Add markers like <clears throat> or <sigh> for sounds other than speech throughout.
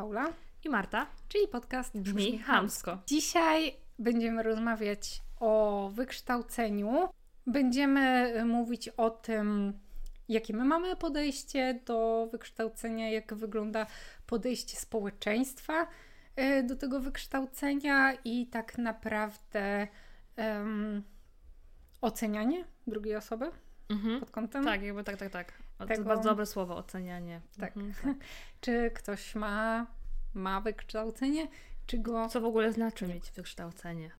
Paula, I Marta czyli podcast brzmi chamsko. Dzisiaj będziemy rozmawiać o wykształceniu. Będziemy mówić o tym, jakie my mamy podejście do wykształcenia, jak wygląda podejście społeczeństwa e, do tego wykształcenia i tak naprawdę em, ocenianie drugiej osoby Mhm. pod kątem, Tak, jakby tak, tak, tak. To Tego- jest bardzo dobre słowo, ocenianie. Tak. Mhm. czy ktoś ma, ma wykształcenie, czy go Co w ogóle znaczy mieć wykształcenie?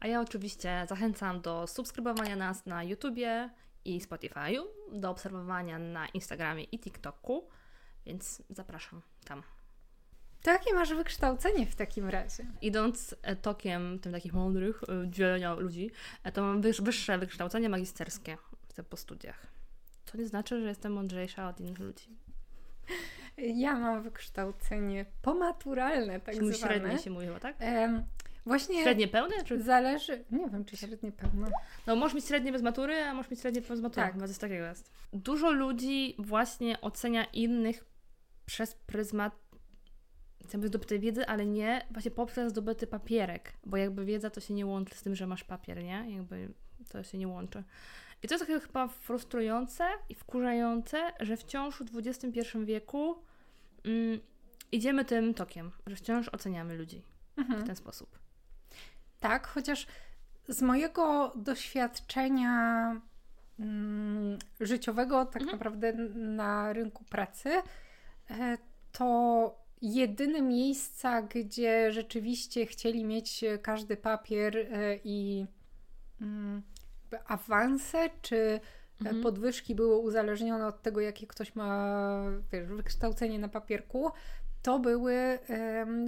A ja oczywiście zachęcam do subskrybowania nas na YouTubie i Spotify'u, do obserwowania na Instagramie i TikToku, więc zapraszam tam. To jakie masz wykształcenie w takim razie? Idąc e, tokiem tym takich mądrych e, dzielenia ludzi, e, to mam wyż, wyższe wykształcenie magisterskie po studiach. To nie znaczy, że jestem mądrzejsza od innych ludzi. Ja mam wykształcenie pomaturalne, tak Średnie zwane. się mówiło, tak? Em, właśnie Średnie pełne? Czy... zależy, nie wiem czy średnie pełne. No, możesz mieć średnie bez matury, a możesz mieć średnie bez matury. Tak. Coś takiego jest. Dużo ludzi właśnie ocenia innych przez pryzmat jakby zdobytej wiedzy, ale nie właśnie poprzez zdobyty papierek, bo jakby wiedza to się nie łączy z tym, że masz papier, nie? Jakby to się nie łączy. I to jest takie chyba frustrujące i wkurzające, że wciąż w XXI wieku mm, idziemy tym tokiem, że wciąż oceniamy ludzi w Mhm. ten sposób. Tak, chociaż z mojego doświadczenia mm, życiowego, tak Mhm. naprawdę na rynku pracy, e, to jedyne miejsca, gdzie rzeczywiście chcieli mieć każdy papier e, i mm, awanse czy Mhm. podwyżki były uzależnione od tego, jakie ktoś ma wiesz, wykształcenie na papierku, to były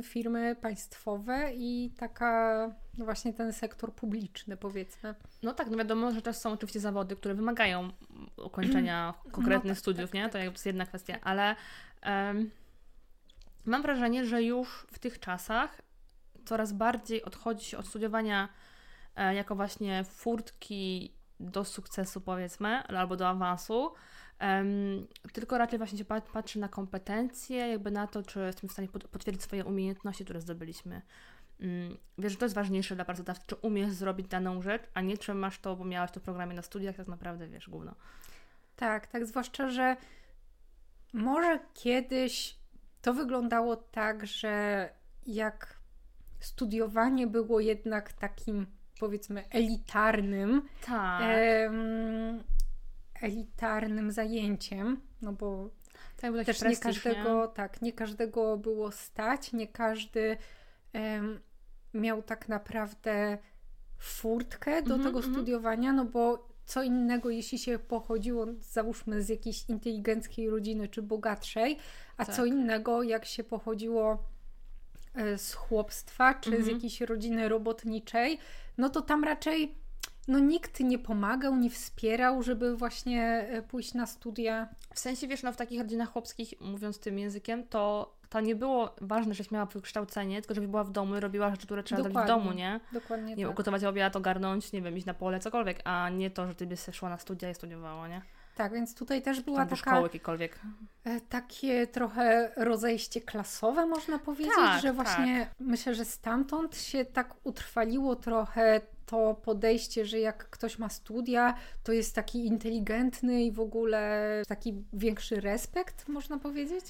firmy państwowe i taka no właśnie ten sektor publiczny, powiedzmy. No tak, no wiadomo, że też są oczywiście zawody, które wymagają ukończenia <clears throat> konkretnych tak, studiów, tak, nie? tak. To jest jedna kwestia, ale em, mam wrażenie, że już w tych czasach coraz bardziej odchodzi się od studiowania e, jako właśnie furtki do sukcesu, powiedzmy, albo do awansu, em, tylko raczej właśnie się pat- patrzy na kompetencje, jakby na to, czy jesteśmy w stanie pot- potwierdzić swoje umiejętności, które zdobyliśmy. Mm, Wiesz, że to jest ważniejsze dla pracodawcy, czy umiesz zrobić daną rzecz, a nie czy masz to, bo miałaś to w programie na studiach, tak naprawdę wiesz, gówno. Tak, tak, zwłaszcza, że może kiedyś to wyglądało tak, że jak studiowanie było jednak takim powiedzmy elitarnym, Tak. em, elitarnym zajęciem, no bo tak był taki też nie każdego, tak, nie każdego było stać, nie każdy em, miał tak naprawdę furtkę do Mhm, tego mhm. studiowania, no bo co innego, jeśli się pochodziło, załóżmy, z jakiejś inteligenckiej rodziny czy bogatszej, a Tak. co innego, jak się pochodziło e, z chłopstwa czy z Mhm. jakiejś rodziny robotniczej, no to tam raczej no nikt nie pomagał, nie wspierał, żeby właśnie e, pójść na studia. W sensie, wiesz, no w takich rodzinach chłopskich, mówiąc tym językiem, to, to nie było ważne, żeś miała wykształcenie, tylko żebyś była w domu i robiła rzeczy, które trzeba zrobić w Dokładnie. domu, nie? Dokładnie Nie tak. ugotować obiad, ogarnąć, nie wiem, iść na pole, cokolwiek, a nie to, że ty byś szła na studia i studiowała, nie? Tak, więc tutaj też była Tam taka, szkoły jakiejkolwiek. e, takie trochę rozejście klasowe, można powiedzieć, Tak, że właśnie myślę, że stamtąd się tak utrwaliło trochę to podejście, że jak ktoś ma studia, to jest taki inteligentny i w ogóle taki większy respekt, można powiedzieć.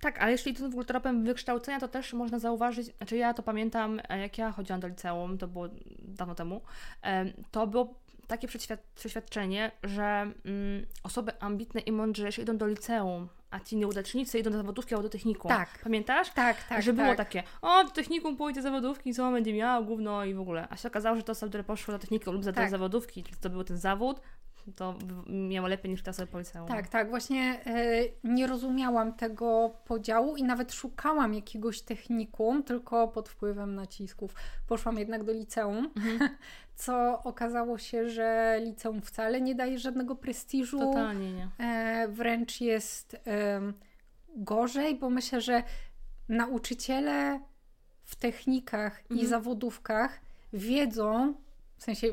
Tak, ale jeśli idąc w ogóle tropem wykształcenia, to też można zauważyć, znaczy ja to pamiętam, e, jak ja chodziłam do liceum, to było dawno temu, em, to było takie przeświad- przeświadczenie, że mm, osoby ambitne i mądrzejsze idą do liceum, a ci nieudacznicy idą do zawodówki albo do technikum. Tak. Pamiętasz? Tak, tak, że było tak. takie, o, do technikum pójdzie zawodówki, co będzie miał, gówno i w ogóle. A się okazało, że te osoby, które poszły do technikum lub za Tak. zawodówki, to był ten zawód, to miało lepiej niż te osoby po liceum. Tak, tak. Właśnie e, nie rozumiałam tego podziału i nawet szukałam jakiegoś technikum, tylko pod wpływem nacisków. Poszłam jednak do liceum, <laughs> co okazało się, że liceum wcale nie daje żadnego prestiżu. Totalnie nie. E, wręcz jest gorzej, bo myślę, że nauczyciele w technikach i Mhm. zawodówkach wiedzą, w sensie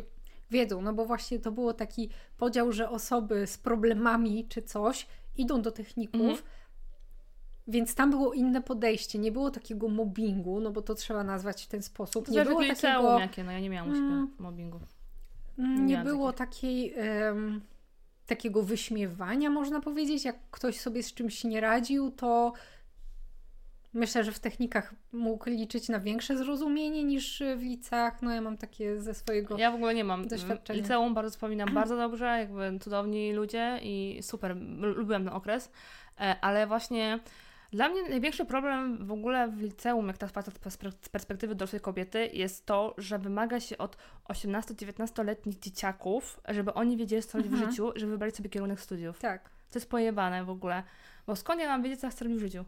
wiedzą, no bo właśnie to było taki podział, że osoby z problemami czy coś idą do techników, mhm. Więc tam było inne podejście, nie było takiego mobbingu, no bo to trzeba nazwać w ten sposób. Nie było takiego jakie, no ja nie miałam mm, mobbingu. Nie, nie było takiej um, takiego wyśmiewania, można powiedzieć. Jak ktoś sobie z czymś nie radził, to myślę, że w technikach mógł liczyć na większe zrozumienie niż w liceach. No ja mam takie ze swojego Ja w ogóle nie mam. Doświadczenia. Liceum bardzo <clears throat> wspominam bardzo dobrze, jakby cudowni ludzie i super, lubiłam ten okres, e, ale właśnie dla mnie największy problem w ogóle w liceum, jak teraz patrzę z perspektywy dorosłej kobiety, jest to, że wymaga się od 18-19-letnich dzieciaków, żeby oni wiedzieli, co robić mhm. w życiu, żeby wybrali sobie kierunek studiów. Tak. To jest pojebane w ogóle. Bo skąd ja mam wiedzieć, co chcę robić w życiu?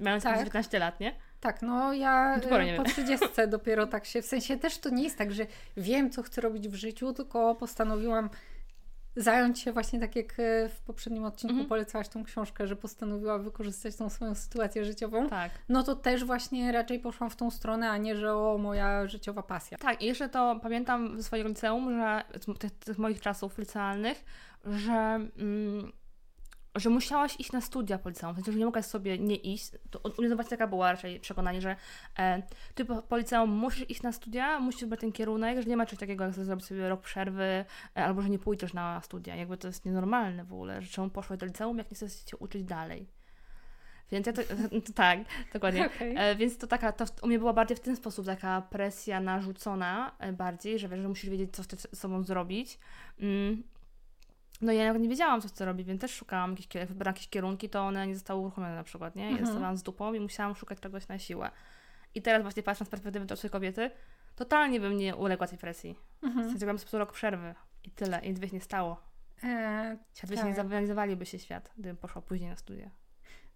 Mając tak. 19 lat, nie? Tak, no ja no po 30 <laughs> dopiero tak się, w sensie też to nie jest tak, że wiem, co chcę robić w życiu, tylko postanowiłam zająć się właśnie tak jak e, w poprzednim odcinku mhm. polecałaś tą książkę, że postanowiła wykorzystać tą swoją sytuację życiową, tak. no to też właśnie raczej poszłam w tą stronę, a nie, że o moja życiowa pasja. Tak, i jeszcze to pamiętam ze swojego liceum, że tych, tych moich czasów licealnych, że mm, że musiałaś iść na studia po liceum, w sensie, że nie mogłaś sobie nie iść. To u mnie taka była raczej przekonanie, że e, ty po, po liceum musisz iść na studia, musisz wybrać ten kierunek, że nie ma czegoś takiego, jak zrobić sobie rok przerwy, e, albo że nie pójdziesz na studia. Jakby to jest nienormalne w ogóle, że czemu poszłaś do liceum, jak nie chcesz się uczyć dalej. Więc ja to, <laughs> to tak, dokładnie. Okay. <laughs> E, więc to taka, to u mnie była bardziej w ten sposób taka presja narzucona e, bardziej, że wiesz, że musisz wiedzieć, co z sobą zrobić. Mm, no ja nawet nie wiedziałam, co chcę robić, więc też szukałam jakichś, jak wybrałam jakieś kierunki, to one nie zostały uruchomione na przykład, nie? Ja mhm. zostałam z dupą i musiałam szukać czegoś na siłę. I teraz właśnie patrząc z perspektywy dorosłej kobiety, totalnie bym nie uległa tej presji. Mhm. W sensie, po prostu rok przerwy i tyle, i nic by się nie stało. Eee, świat tak. nie zorganizowaliby się świat, gdybym poszła później na studia.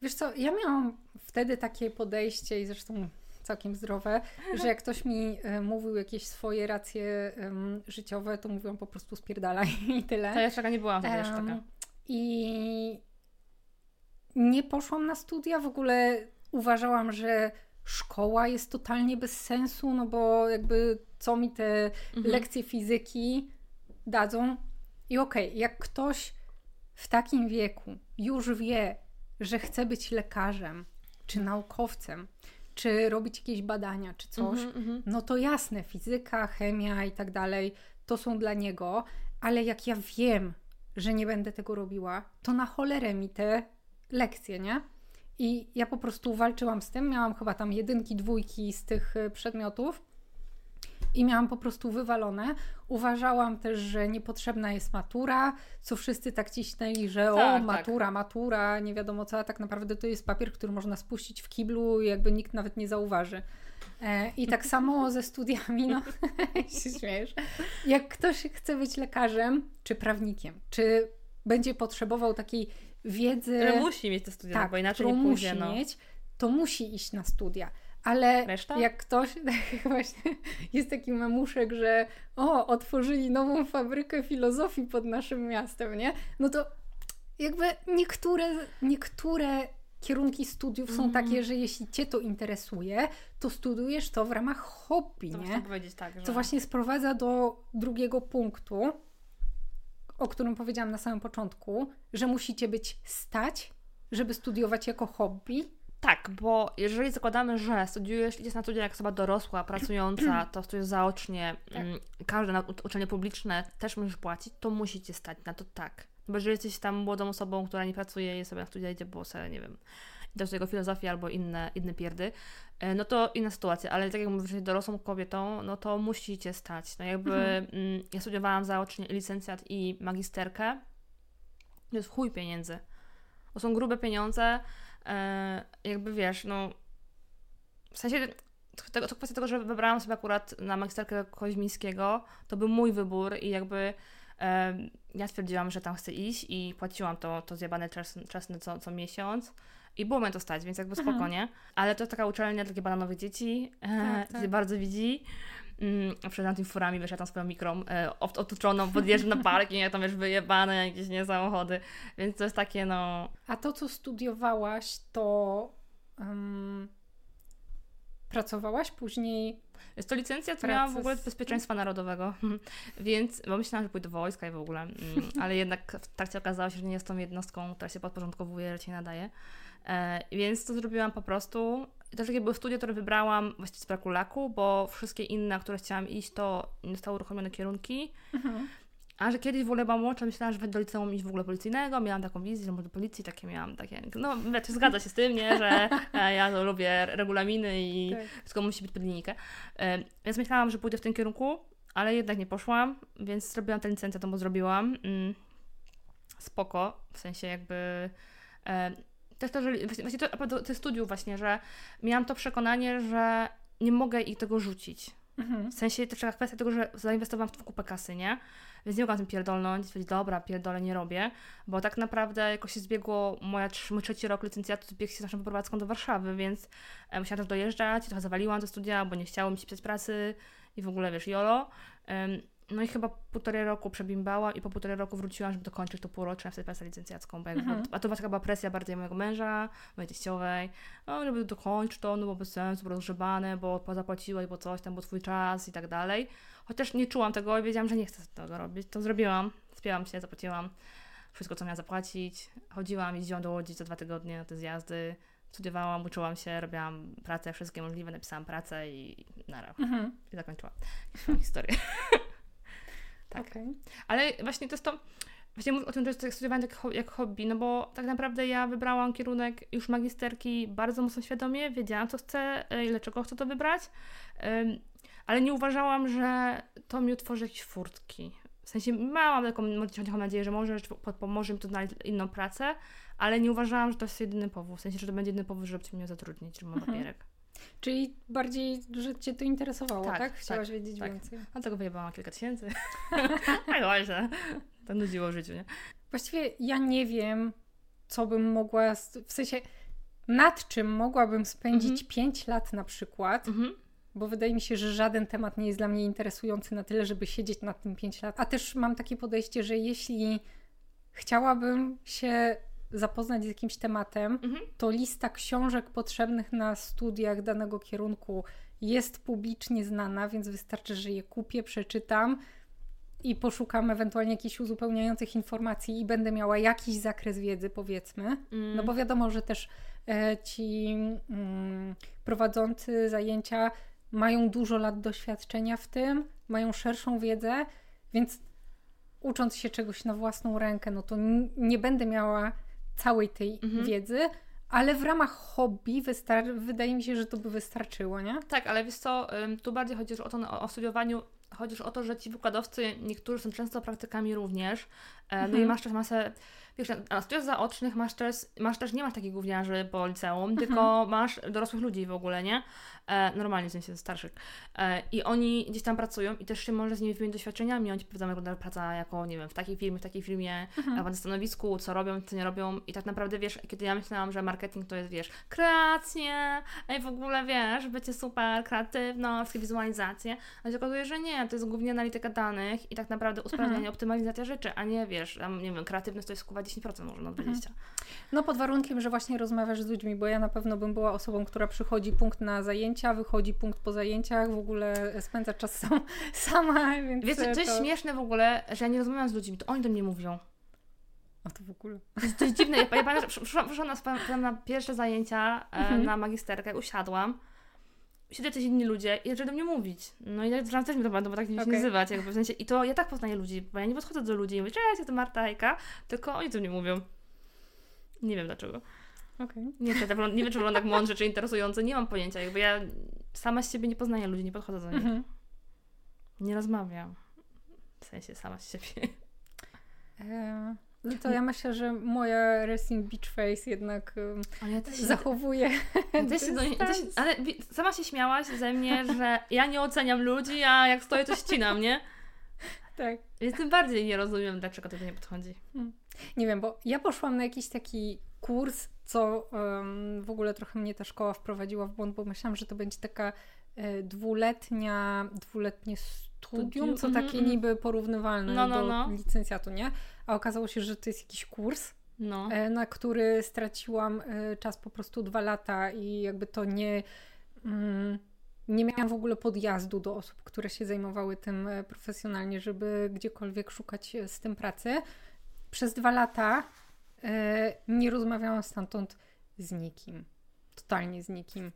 Wiesz co, ja miałam wtedy takie podejście i zresztą całkiem zdrowe, że jak ktoś mi e, mówił jakieś swoje racje um, życiowe, to mówiłam po prostu spierdalaj <laughs> i tyle. To ja taka nie byłam wtedy um, jeszcze taka. I nie poszłam na studia, w ogóle uważałam, że szkoła jest totalnie bez sensu, no bo jakby co mi te mhm. lekcje fizyki dadzą. I okej, okay, jak ktoś w takim wieku już wie, że chce być lekarzem czy naukowcem, czy robić jakieś badania, czy coś, mm -hmm. no to jasne, fizyka, chemia i tak dalej, to są dla niego, ale jak ja wiem, że nie będę tego robiła, to na cholerę mi te lekcje, nie? I ja po prostu walczyłam z tym, miałam chyba tam jedynki, dwójki z tych e, przedmiotów i miałam po prostu wywalone. Uważałam też, że niepotrzebna jest matura, co wszyscy tak ciśnęli, że tak, o, tak. matura, tak. matura, nie wiadomo co, a tak naprawdę to jest papier, który można spuścić w kiblu i jakby nikt nawet nie zauważy. E, I tak <laughs> samo ze studiami, no, <laughs> się śmiesz. Jak ktoś chce być lekarzem, czy prawnikiem, czy będzie potrzebował takiej wiedzy... Że musi mieć te studia, tak, bo inaczej nie pójdzie. musi no. mieć, to musi iść na studia. Ale Reszta? jak ktoś, <laughs> tak właśnie, jest taki mamuszek, że o, otworzyli nową fabrykę filozofii pod naszym miastem, nie? No to jakby niektóre, niektóre kierunki studiów są mm. takie, że jeśli Cię to interesuje, to studujesz to w ramach hobby, to nie? powiedzieć tak, że... To właśnie sprowadza do drugiego punktu, o którym powiedziałam na samym początku, że musicie być stać, żeby studiować jako hobby, tak, bo jeżeli zakładamy, że studiujesz, idziesz na studia jak osoba dorosła, pracująca, <clears throat> to studiujesz zaocznie, tak. Mm, każde na, uczelnie publiczne też musisz płacić, to musicie stać na to tak. Bo jeżeli jesteś tam młodą osobą, która nie pracuje i sobie na studia idzie, bo sobie, nie wiem, do swojego filozofii albo inne, inne pierdy, e, no to inna sytuacja, ale tak jak mówisz, że dorosłą kobietą, no to musicie stać. No jakby mhm. Mm, ja studiowałam zaocznie licencjat i magisterkę, to jest chuj pieniędzy. To są grube pieniądze, E, jakby wiesz, no w sensie to, to kwestia tego, że wybrałam sobie akurat na magisterkę Koźmińskiego, to był mój wybór i jakby e, ja stwierdziłam, że tam chcę iść i płaciłam to, to zjebane czas, czasne co, co miesiąc. I było mnie to stać, więc jakby spokojnie. Ale to jest taka uczelnia dla bananowych dzieci, e, tak, tak. bardzo widzi. Mm, przed tymi furami, wiesz, ja tam swoją mikrą e, otoczoną, podjeżdżam na parking, ja tam wiesz, wyjebane jakieś nie samochody, więc to jest takie, no... A to, co studiowałaś, to um, pracowałaś później? Jest to licencja, to miałam w ogóle z bezpieczeństwa narodowego, <laughs> więc, bo myślałam, że pójdę do wojska i w ogóle, mm, <laughs> ale jednak w trakcie okazało się, że nie jestem jednostką, która się podporządkowuje, raczej nadaje. E, więc to zrobiłam po prostu. I też takie były studia, które wybrałam właściwie z braku laku, bo wszystkie inne, które chciałam iść, to nie zostały uruchomione kierunki. Mhm. A że kiedyś w ogóle byłam młodsza, myślałam, że do liceum iść w ogóle policyjnego, miałam taką wizję, że może do policji, takie miałam, takie, no wiecie, zgadza się z tym, nie, <laughs> że e, ja to lubię regulaminy i tak. wszystko musi być pod linijkę. Więc myślałam, że pójdę w tym kierunku, ale jednak nie poszłam, więc zrobiłam tę licencję, to bo zrobiłam. Mm, spoko, w sensie jakby... Też to, że właśnie to, to, to studiów właśnie, że miałam to przekonanie, że nie mogę ich tego rzucić. Mhm. W sensie to jest kwestia tego, że zainwestowałam w kupę kasy, nie? Więc nie mogłam tym pierdolnąć, powiedzieć, dobra, pierdolę, nie robię, bo tak naprawdę jakoś się zbiegło moja, mój trzeci rok licencjatu, zbiegł się z naszą poprowadzką do Warszawy, więc e, musiałam też dojeżdżać, trochę zawaliłam te studia, bo nie chciało mi się pisać pracy i w ogóle, wiesz, jolo. No i chyba półtorej roku przebimbałam i po półtorej roku wróciłam, żeby dokończyć to półroczne wtedy pracę licencjacką, bo mhm. a to chyba była presja bardziej mojego męża, mojej teściowej, no żeby dokończyć to, no bo bez sensu, bo rozgrzebane, bo zapłaciłeś, bo coś tam, bo twój czas i tak dalej. Chociaż nie czułam tego i wiedziałam, że nie chcę tego robić. To zrobiłam, spięłam się, zapłaciłam wszystko, co miałam zapłacić. Chodziłam, jeździłam do Łodzi co dwa tygodnie na te zjazdy, studiowałam, uczyłam się, robiłam pracę, wszystkie możliwe, napisałam pracę i nara. Mhm. I zakończyłam historię. <laughs> tak. Okay. Ale właśnie to jest to, właśnie mówię o tym, że jest studiowanie jak, jak hobby, no bo tak naprawdę ja wybrałam kierunek już magisterki bardzo mocno świadomie, wiedziałam co chcę e, i dlaczego chcę to wybrać ale nie uważałam, że to mi otworzy jakieś furtki. W sensie miałam taką cichą nadzieję, że może pomoże mi to znaleźć inną pracę, ale nie uważałam, że to jest jedyny powód. W sensie, że to będzie jedyny powód, żeby mnie zatrudnić, że mam mhm. papierek. Czyli bardziej, że Cię to interesowało, tak? tak? Chciałaś tak, wiedzieć tak. więcej. Dlatego wyjebałam kilka tysięcy. <laughs> tak właśnie. To nudziło życiu, nie? Właściwie ja nie wiem, co bym mogła, w sensie nad czym mogłabym spędzić mhm. 5 lat na przykład, mhm bo wydaje mi się, że żaden temat nie jest dla mnie interesujący na tyle, żeby siedzieć nad tym 5 lat. A też mam takie podejście, że jeśli chciałabym się zapoznać z jakimś tematem, mhm. to lista książek potrzebnych na studiach danego kierunku jest publicznie znana, więc wystarczy, że je kupię, przeczytam i poszukam ewentualnie jakichś uzupełniających informacji i będę miała jakiś zakres wiedzy, powiedzmy. Mm. No bo wiadomo, że też e, ci mm, prowadzący zajęcia mają dużo lat doświadczenia w tym, mają szerszą wiedzę, więc ucząc się czegoś na własną rękę, no to nie będę miała całej tej mhm. wiedzy, ale w ramach hobby wystar- wydaje mi się, że to by wystarczyło, nie? Tak, ale wiesz co, tu bardziej chodzi o to, o studiowaniu chodzi o to, że ci wykładowcy, niektórzy są często praktykami również, mhm. no i mhm. masz też masę wiesz, na studiach zaocznych masz też, masz też, nie masz takich gówniarzy po liceum, mhm. tylko masz dorosłych ludzi w ogóle, nie? E, normalnie w sensie starszych. E, I oni gdzieś tam pracują i też się może z nimi wymienić doświadczeniami, oni powiedzą, jak wygląda praca jako, nie wiem, w takiej firmie, w takiej firmie, mhm. na stanowisku, co robią, co nie robią i tak naprawdę, wiesz, kiedy ja myślałam, że marketing to jest, wiesz, kreacje, i w ogóle, wiesz, bycie super, kreatywność, wizualizacje, a się okazuje, że nie, to jest głównie analityka danych i tak naprawdę usprawnianie, mhm. optymalizacja rzeczy, a nie, wiesz, tam, nie wiem, kreatywność to jest skuwa 10%, może na 20%. Mhm. No pod warunkiem, że właśnie rozmawiasz z ludźmi, bo ja na pewno bym była osobą, która przychodzi punkt na zajęcia, wychodzi punkt po zajęciach, w ogóle spędza czas sam, <laughs> sama, więc Wiecie, to jest śmieszne w ogóle, że ja nie rozmawiam z ludźmi, to oni do mnie mówią. A to w ogóle. To jest, to jest dziwne. Ja, ja pamiętam, że przyszłam, na, na pierwsze zajęcia e, mhm. na magisterkę, usiadłam siedzą coś inni ludzie i zaczęli do mnie mówić. No i zaczęłam też mi to bo tak mnie okay. nazywać, jakby w sensie. I to ja tak poznaję ludzi, bo ja nie podchodzę do ludzi i mówię, cześć, to Marta Hejka, tylko oni do mnie mówią. Nie wiem dlaczego. Okay. Nie, czy, nie wiem, czy wygląda tak mądrze, czy interesujące, nie mam pojęcia. Jakby ja sama z siebie nie poznaję ludzi, nie podchodzę do nich. Mm -hmm. Nie rozmawiam. W sensie sama z siebie. E, no to ja myślę, że moja Resting Beach Face jednak ale ja też zachowuje. Ja też się, też, ale sama się śmiałaś ze mnie, że ja nie oceniam ludzi, a jak stoję, to ścinam, nie? Tak. Więc tym bardziej nie rozumiem, dlaczego to nie podchodzi. Hmm. Nie wiem, bo ja poszłam na jakiś taki kurs, co um, w ogóle trochę mnie ta szkoła wprowadziła w błąd, bo myślałam, że to będzie taka e, dwuletnia, dwuletnie studium, co takie -hmm. niby porównywalne no, no, do no. licencjatu, nie? A okazało się, że to jest jakiś kurs, no. E, na który straciłam e, czas po prostu dwa lata i jakby to nie mm, nie miałam w ogóle podjazdu do osób, które się zajmowały tym e, profesjonalnie, żeby gdziekolwiek szukać z tym pracy. Przez dwa lata nie rozmawiałam stamtąd z nikim. Totalnie z nikim.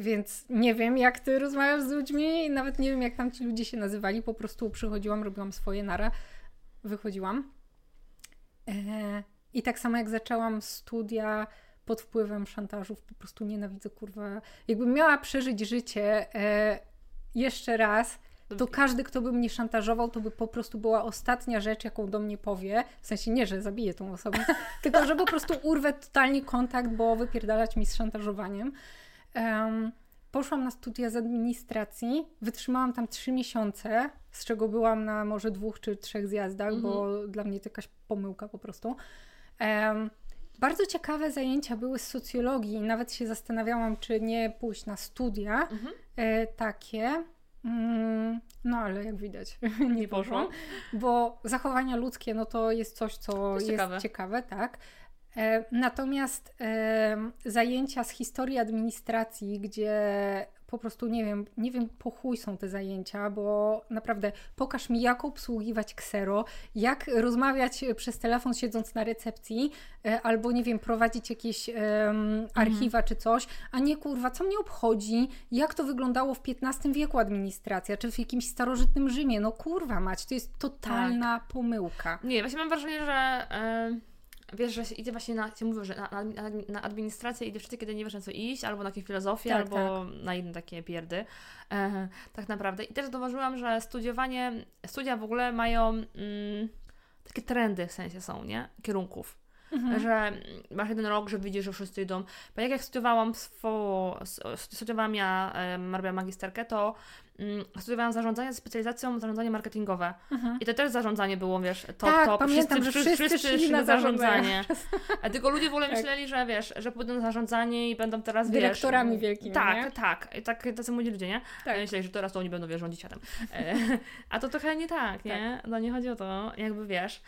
Więc nie wiem, jak ty rozmawiasz z ludźmi, nawet nie wiem, jak tam ci ludzie się nazywali. Po prostu przychodziłam, robiłam swoje nara, wychodziłam. E, I tak samo jak zaczęłam studia pod wpływem szantażów, po prostu nienawidzę, kurwa. Jakbym miała przeżyć życie e, jeszcze raz, to każdy, kto by mnie szantażował, to by po prostu była ostatnia rzecz, jaką do mnie powie. W sensie nie, że zabiję tą osobę, <laughs> tylko że po prostu urwę totalnie kontakt, bo wypierdalać mi z szantażowaniem. Um, poszłam na studia z administracji, wytrzymałam tam trzy miesiące, z czego byłam na może dwóch czy trzech zjazdach, mhm. bo dla mnie to jakaś pomyłka po prostu. Um, bardzo ciekawe zajęcia były z socjologii. Nawet się zastanawiałam, czy nie pójść na studia mhm. e, takie. Mm, no ale jak widać, <laughs> nie, poszłam, bo zachowania ludzkie no to jest coś, co to jest ciekawe. ciekawe, tak. E, natomiast e, zajęcia z historii administracji, gdzie po prostu nie wiem, nie wiem po chuj są te zajęcia, bo naprawdę pokaż mi jak obsługiwać ksero, jak rozmawiać przez telefon siedząc na recepcji, e, albo nie wiem, prowadzić jakieś um, archiwa mhm. czy coś, a nie kurwa, co mnie obchodzi, jak to wyglądało w XV wieku administracja, czy w jakimś starożytnym Rzymie, no kurwa mać, to jest totalna tak. pomyłka. Nie, właśnie mam wrażenie, że... Yy wiesz, że idzie właśnie na, się mówią, że na, na, na administrację idzie wtedy, kiedy nie wiesz na co iść, albo na jakieś filozofię, tak, albo tak. na inne takie pierdy. E, tak naprawdę. I też zauważyłam, że studiowanie, studia w ogóle mają mm, takie trendy w sensie są, nie? Kierunków. Mhm. Że masz jeden rok, że widzisz, że wszyscy idą. Bo jak ja studiowałam swo, studiowałam ja, robiłam magisterkę, to studiowałam zarządzanie z specjalizacją zarządzanie marketingowe. Mhm. I to też zarządzanie było, wiesz, to, tak, to pamiętam, wszyscy, wszyscy, wszyscy szli na zarządzanie. A tylko ludzie w ogóle <laughs> tak. myśleli, że wiesz, że pójdą na zarządzanie i będą teraz, Dyrektorami wiesz... wielkimi, Tak, nie? tak. I tak, tacy młodzi ludzie, nie? Tak. Myśleli, że teraz to oni będą, wiesz, rządzić światem. E, <laughs> a to trochę nie tak, nie? Tak. No nie chodzi o to, jakby, wiesz,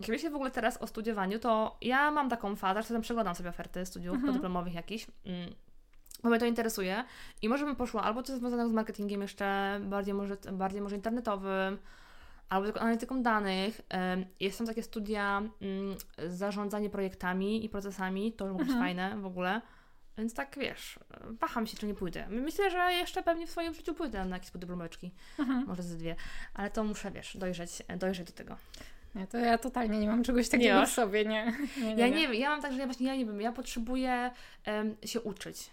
jak myślę w ogóle teraz o studiowaniu, to ja mam taką fazę, że przeglądam sobie oferty studiów mhm. podyplomowych jakichś, mm, bo mnie to interesuje i może bym poszła albo coś związanego z marketingiem jeszcze bardziej może, bardziej może internetowym, albo tylko analityką danych. Jest tam takie studia mm, zarządzanie projektami i procesami, to może być mhm. fajne w ogóle. Więc tak wiesz, waham się, czy nie pójdę. Myślę, że jeszcze pewnie w swoim życiu pójdę na jakieś podyplomeczki. Mhm. Może ze dwie. Ale to muszę, wiesz, dojrzeć, dojrzeć do tego. Nie, to ja totalnie nie mam czegoś takiego nie w sobie, nie. <laughs> nie, nie ja nie wiem, ja mam tak, że ja właśnie, ja nie wiem, ja potrzebuję um, się uczyć.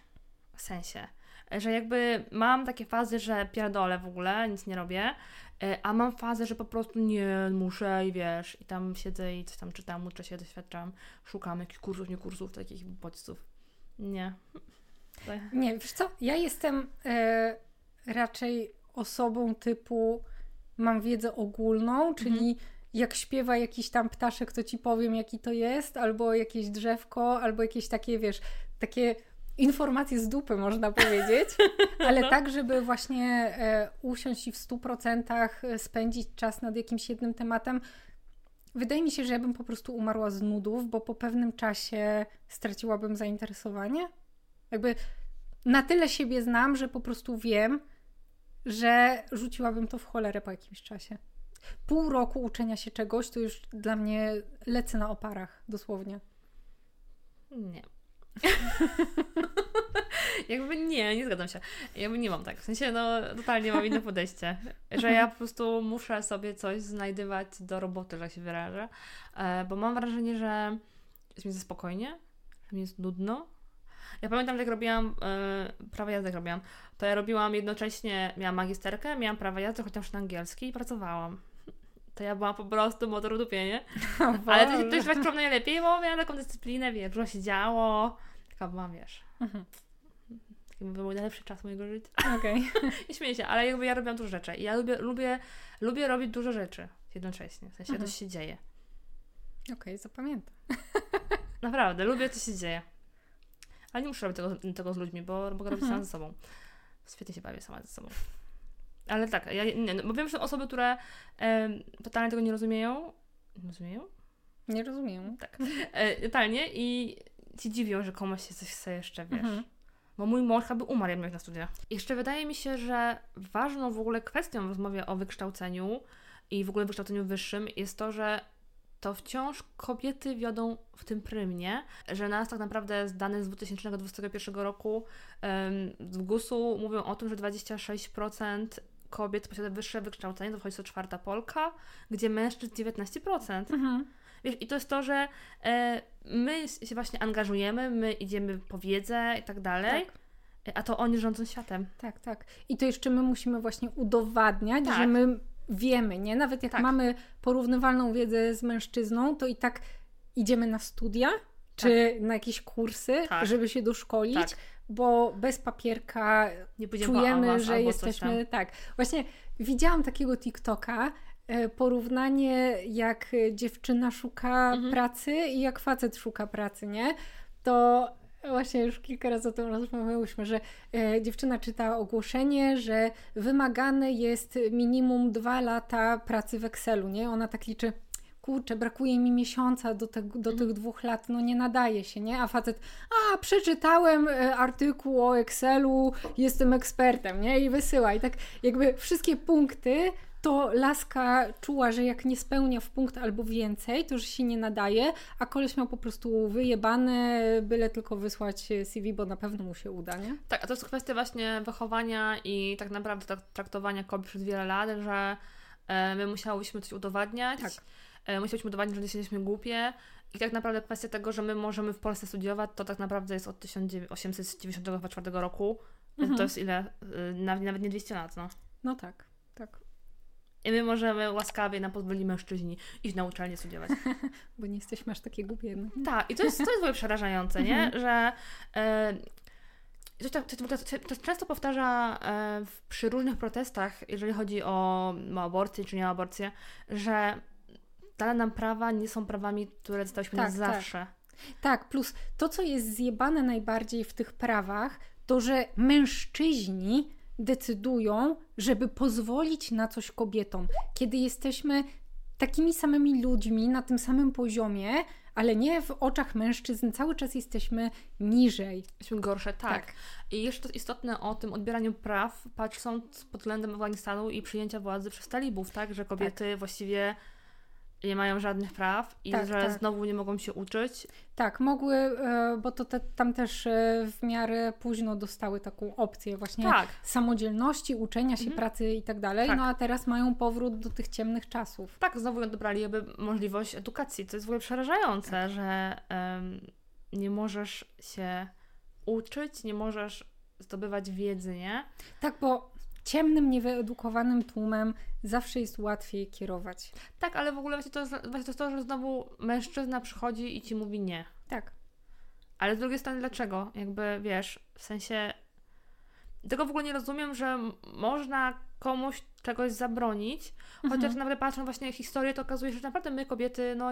Sensie, że jakby mam takie fazy, że pierdolę w ogóle, nic nie robię, e, a mam fazę, że po prostu nie muszę i wiesz, i tam siedzę i coś tam czytam, uczę się, doświadczam, szukam jakichś kursów, nie kursów, takich bodźców. Nie. Nie, wiesz co, ja jestem e, raczej osobą typu mam wiedzę ogólną, czyli mhm jak śpiewa jakiś tam ptaszek, to ci powiem, jaki to jest, albo jakieś drzewko, albo jakieś takie, wiesz, takie informacje z dupy, można powiedzieć, <laughs> ale no. tak, żeby właśnie e, usiąść i w 100% e, spędzić czas nad jakimś jednym tematem. Wydaje mi się, że ja bym po prostu umarła z nudów, bo po pewnym czasie straciłabym zainteresowanie. Jakby na tyle siebie znam, że po prostu wiem, że rzuciłabym to w cholerę po jakimś czasie pół roku uczenia się czegoś, to już dla mnie lecę na oparach, dosłownie. Nie. <laughs> Jakby nie, nie zgadzam się. Jakby nie mam tak. W sensie, no, totalnie mam inne podejście. Że ja po prostu muszę sobie coś znajdywać do roboty, że się wyrażę. E, bo mam wrażenie, że jest mi spokojnie, że mi jest nudno. Ja pamiętam, że jak robiłam e, prawo jazdy, robiłam, to ja robiłam jednocześnie, miałam magisterkę, miałam prawo jazdy, chociaż na angielski i pracowałam to ja byłam po prostu motor dupie, nie? <laughs> Ale to, to jest chyba najlepiej, bo miałam taką dyscyplinę, wiesz, dużo się działo. Taka byłam, wiesz. Mhm. Taki był najlepszy czas mojego życia. Okej. <laughs> Okay. I śmieję się, ale jakby ja robiłam dużo rzeczy. I ja lubię, lubię, lubię robić dużo rzeczy jednocześnie. W sensie, mhm. coś się dzieje. Okej, okay, zapamiętam. <laughs> Naprawdę, lubię, co się dzieje. Ale nie muszę robić tego, tego z ludźmi, bo mogę robić mhm. sama ze sobą. Świetnie się bawię sama ze sobą. Ale tak, ja nie, no, bo wiem, że są osoby, które e, totalnie tego nie rozumieją. Rozumieją? Nie rozumieją. Tak. E, totalnie i ci dziwią, że komuś się coś chce jeszcze, wiesz. Mhm. bo mój mąż by umarł, jak na studia. Jeszcze wydaje mi się, że ważną w ogóle kwestią w rozmowie o wykształceniu i w ogóle wykształceniu wyższym jest to, że to wciąż kobiety wiodą w tym prymnie, że nas tak naprawdę z danych z 2021 roku z GUS-u mówią o tym, że 26% kobiet posiada wyższe wykształcenie, to wchodzi to czwarta Polka, gdzie mężczyzn 19%. Mhm. Wiesz, I to jest to, że e, my się właśnie angażujemy, my idziemy po wiedzę i tak dalej. Tak. A to oni rządzą światem. Tak, tak. I to jeszcze my musimy właśnie udowadniać, tak. że my wiemy, nie? Nawet jak tak. mamy porównywalną wiedzę z mężczyzną, to i tak idziemy na studia czy tak. na jakieś kursy, tak. żeby się doszkolić, tak. bo bez papierka czujemy, że jesteśmy. Tak. Właśnie widziałam takiego TikToka, e, porównanie jak dziewczyna szuka mhm. pracy i jak facet szuka pracy, nie? To Właśnie już kilka razy o tym rozmawiałyśmy, że e, dziewczyna czyta ogłoszenie, że wymagane jest minimum dwa lata pracy w Excelu, nie? Ona tak liczy, kurczę, brakuje mi miesiąca do, te, do tych dwóch lat, no nie nadaje się, nie? A facet, a przeczytałem e, artykuł o Excelu, jestem ekspertem, nie? I wysyła. I tak jakby wszystkie punkty to laska czuła, że jak nie spełnia w punkt albo więcej, to że się nie nadaje, a koleś miał po prostu wyjebane, byle tylko wysłać CV, bo na pewno mu się uda, nie? Tak, a to jest kwestia właśnie wychowania i tak naprawdę traktowania kobiet przez wiele lat, że my musiałyśmy coś udowadniać, tak. E, musiałyśmy udowadniać, że nie jesteśmy głupie i tak naprawdę kwestia tego, że my możemy w Polsce studiować, to tak naprawdę jest od 1894 roku, mhm. to jest ile? E, nawet nie 200 lat, no. No tak, tak. I my możemy łaskawie nam pozwoli mężczyźni iść na uczelnię studiować. <laughs> Bo nie jesteśmy aż takie głupie. No. Tak, i to jest, to jest w ogóle przerażające, nie? Mhm. Że e, to, to, to, to, często powtarza e, przy różnych protestach, jeżeli chodzi o, o aborcję czy nie aborcję, że dane nam prawa nie są prawami, które dostałyśmy tak, na tak. zawsze. Tak. tak, plus to, co jest zjebane najbardziej w tych prawach, to że mężczyźni decydują, żeby pozwolić na coś kobietom. Kiedy jesteśmy takimi samymi ludźmi na tym samym poziomie, ale nie w oczach mężczyzn, cały czas jesteśmy niżej. Jesteśmy gorsze, tak. tak. I jeszcze istotne o tym odbieraniu praw, patrząc pod względem Afganistanu i przyjęcia władzy przez talibów, tak, że kobiety tak. właściwie nie mają żadnych praw i tak, że tak. znowu nie mogą się uczyć. Tak, mogły, e, bo to te, tam też e, w miarę późno dostały taką opcję właśnie tak. samodzielności, uczenia się, mhm. pracy i tak dalej, tak. no a teraz mają powrót do tych ciemnych czasów. Tak, znowu odebrali jakby możliwość edukacji, co jest w ogóle przerażające, tak. że um, nie możesz się uczyć, nie możesz zdobywać wiedzy, nie? Tak, bo ciemnym, niewyedukowanym tłumem zawsze jest łatwiej kierować. Tak, ale w ogóle właśnie to, właśnie to jest to, że znowu mężczyzna przychodzi i ci mówi nie. Tak. Ale z drugiej strony dlaczego? Jakby wiesz, w sensie tego w ogóle nie rozumiem, że można komuś czegoś zabronić, chociaż mhm. nawet patrząc właśnie na historię, to okazuje się, że naprawdę my kobiety, no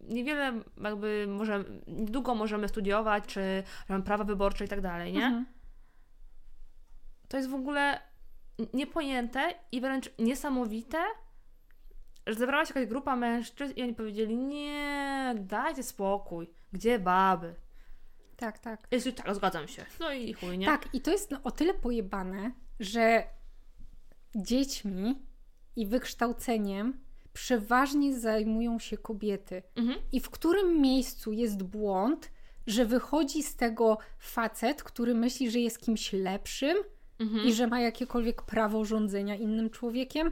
niewiele jakby może, niedługo możemy studiować, czy mamy prawa wyborcze i tak dalej, nie? Mhm. To jest w ogóle niepojęte i wręcz niesamowite, że zebrała się jakaś grupa mężczyzn i oni powiedzieli, nie, dajcie spokój, gdzie baby? Tak, tak. Jest, tak, zgadzam się. No i chuj, nie? Tak, i to jest no, o tyle pojebane, że dziećmi i wykształceniem przeważnie zajmują się kobiety. Mhm. I w którym miejscu jest błąd, że wychodzi z tego facet, który myśli, że jest kimś lepszym, mhm. i że ma jakiekolwiek prawo rządzenia innym człowiekiem,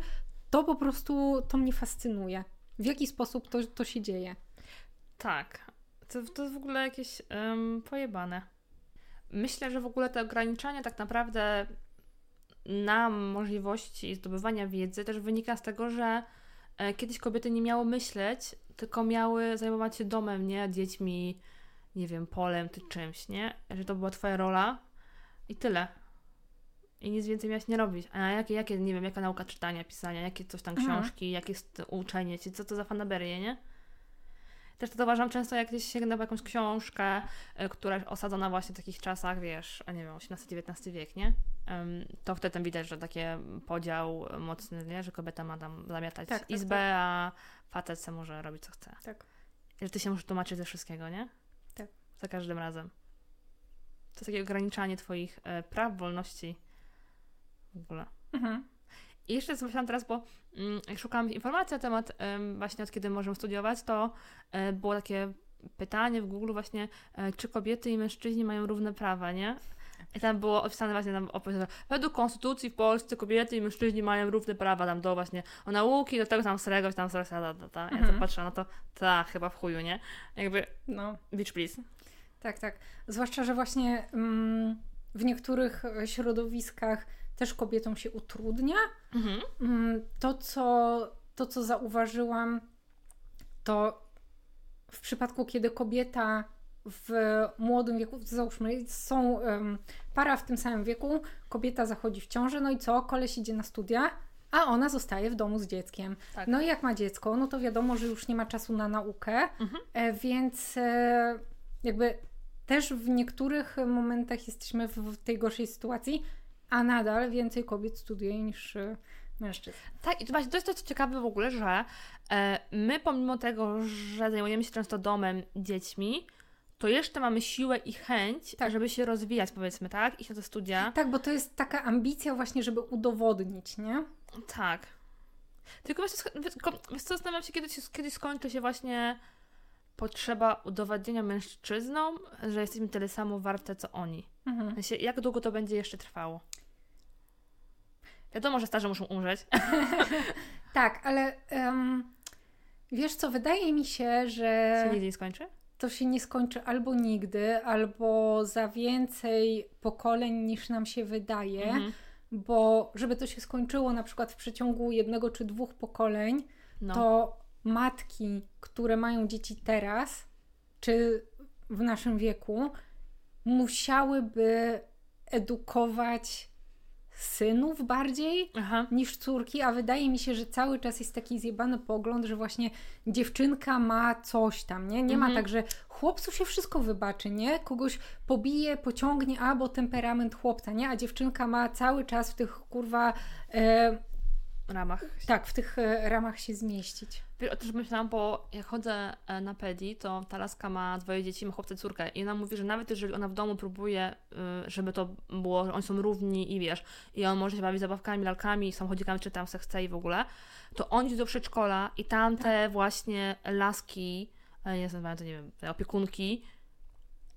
to po prostu to mnie fascynuje. W jaki sposób to, to się dzieje? Tak. To, to jest w ogóle jakieś um, pojebane. Myślę, że w ogóle te ograniczania tak naprawdę nam możliwości zdobywania wiedzy też wynika z tego, że e, kiedyś kobiety nie miały myśleć, tylko miały zajmować się domem, nie? Dziećmi, nie wiem, polem czy czymś, nie? Że to była twoja rola i tyle i nic więcej miałaś nie robić. A jakie, jakie, nie wiem, jaka nauka czytania, pisania, jakie coś tam mhm. książki, mhm. jakie jest uczenie ci, co to za fanaberie, nie? Też to zauważam często, jak gdzieś sięgnę po jakąś książkę, y, która jest osadzona właśnie w takich czasach, wiesz, nie wiem, XVIII-XIX wiek, nie? To wtedy tam widać, że taki podział mocny, nie? Że kobieta ma tam zamiatać tak, tak izbę, tak, tak. a facet se może robić co chce. Tak. I że ty się możesz tłumaczyć ze wszystkiego, nie? Tak. Za każdym razem. To jest takie ograniczanie twoich e, praw, wolności w ogóle. Mhm. I jeszcze zamyślałam teraz, bo mm, jak szukałam informacji na temat em, właśnie od kiedy możemy studiować, to e, było takie pytanie w Google właśnie, e, czy kobiety i mężczyźni mają równe prawa, nie? I tam było opisane właśnie tam opisane, według konstytucji w Polsce kobiety i mężczyźni mają równe prawa tam do właśnie o nauki, do tego tam srego, tam srego, ta, ta, ta. Ja Mhm. to patrzę, no to ta, chyba w chuju, nie? Jakby, No. bitch please. Tak, tak. Zwłaszcza, że właśnie mm, w niektórych e, środowiskach też kobietom się utrudnia. Mhm. Mm, to, co, to, co zauważyłam, to w przypadku, kiedy kobieta w młodym wieku, załóżmy, są em, para w tym samym wieku, kobieta zachodzi w ciążę, no i co? Koleś idzie na studia, a ona zostaje w domu z dzieckiem. Tak. No i jak ma dziecko, no to wiadomo, że już nie ma czasu na naukę, Mhm. e, więc e, jakby też w niektórych momentach jesteśmy w, w tej gorszej sytuacji, a nadal więcej kobiet studiuje niż e, mężczyzn. Tak, i to właśnie to jest to, co ciekawe w ogóle, że e, my pomimo tego, że zajmujemy się często domem, dziećmi, to jeszcze mamy siłę i chęć, Tak. żeby się rozwijać, powiedzmy, tak? Iść na te studia. Tak, bo to jest taka ambicja właśnie, żeby udowodnić, nie? Tak. Tylko co, zastanawiam się, kiedy, kiedy skończy się właśnie potrzeba udowadniania mężczyznom, że jesteśmy tyle samo warte, co oni. W Mhm. sensie, jak długo to będzie jeszcze trwało? Wiadomo, że starzy muszą umrzeć. <laughs> Tak, ale em, wiesz co, wydaje mi się, że się nigdy nie skończy? to się nie skończy albo nigdy, albo za więcej pokoleń niż nam się wydaje, Mhm. bo żeby to się skończyło na przykład w przeciągu jednego czy dwóch pokoleń, No. to matki, które mają dzieci teraz, czy w naszym wieku, musiałyby edukować synów bardziej Aha. niż córki, a wydaje mi się, że cały czas jest taki zjebany pogląd, że właśnie dziewczynka ma coś tam, nie? Nie ma Mhm. tak, że chłopcu się wszystko wybaczy, nie? Kogoś pobije, pociągnie, a bo temperament chłopca, nie? A dziewczynka ma cały czas w tych kurwa e, ramach. tak, w tych e, ramach się zmieścić. Wiesz, o tym myślałam, bo jak chodzę e, na pedi, to ta laska ma dwoje dzieci, ma chłopca i córkę i ona mówi, że nawet jeżeli ona w domu próbuje, y, żeby to było, że oni są równi i wiesz, i on może się bawić zabawkami, lalkami, samochodzikami, czy tam se chce i w ogóle, to on idzie do przedszkola i tamte Tak. właśnie laski, e, nie znam, to nie wiem, opiekunki,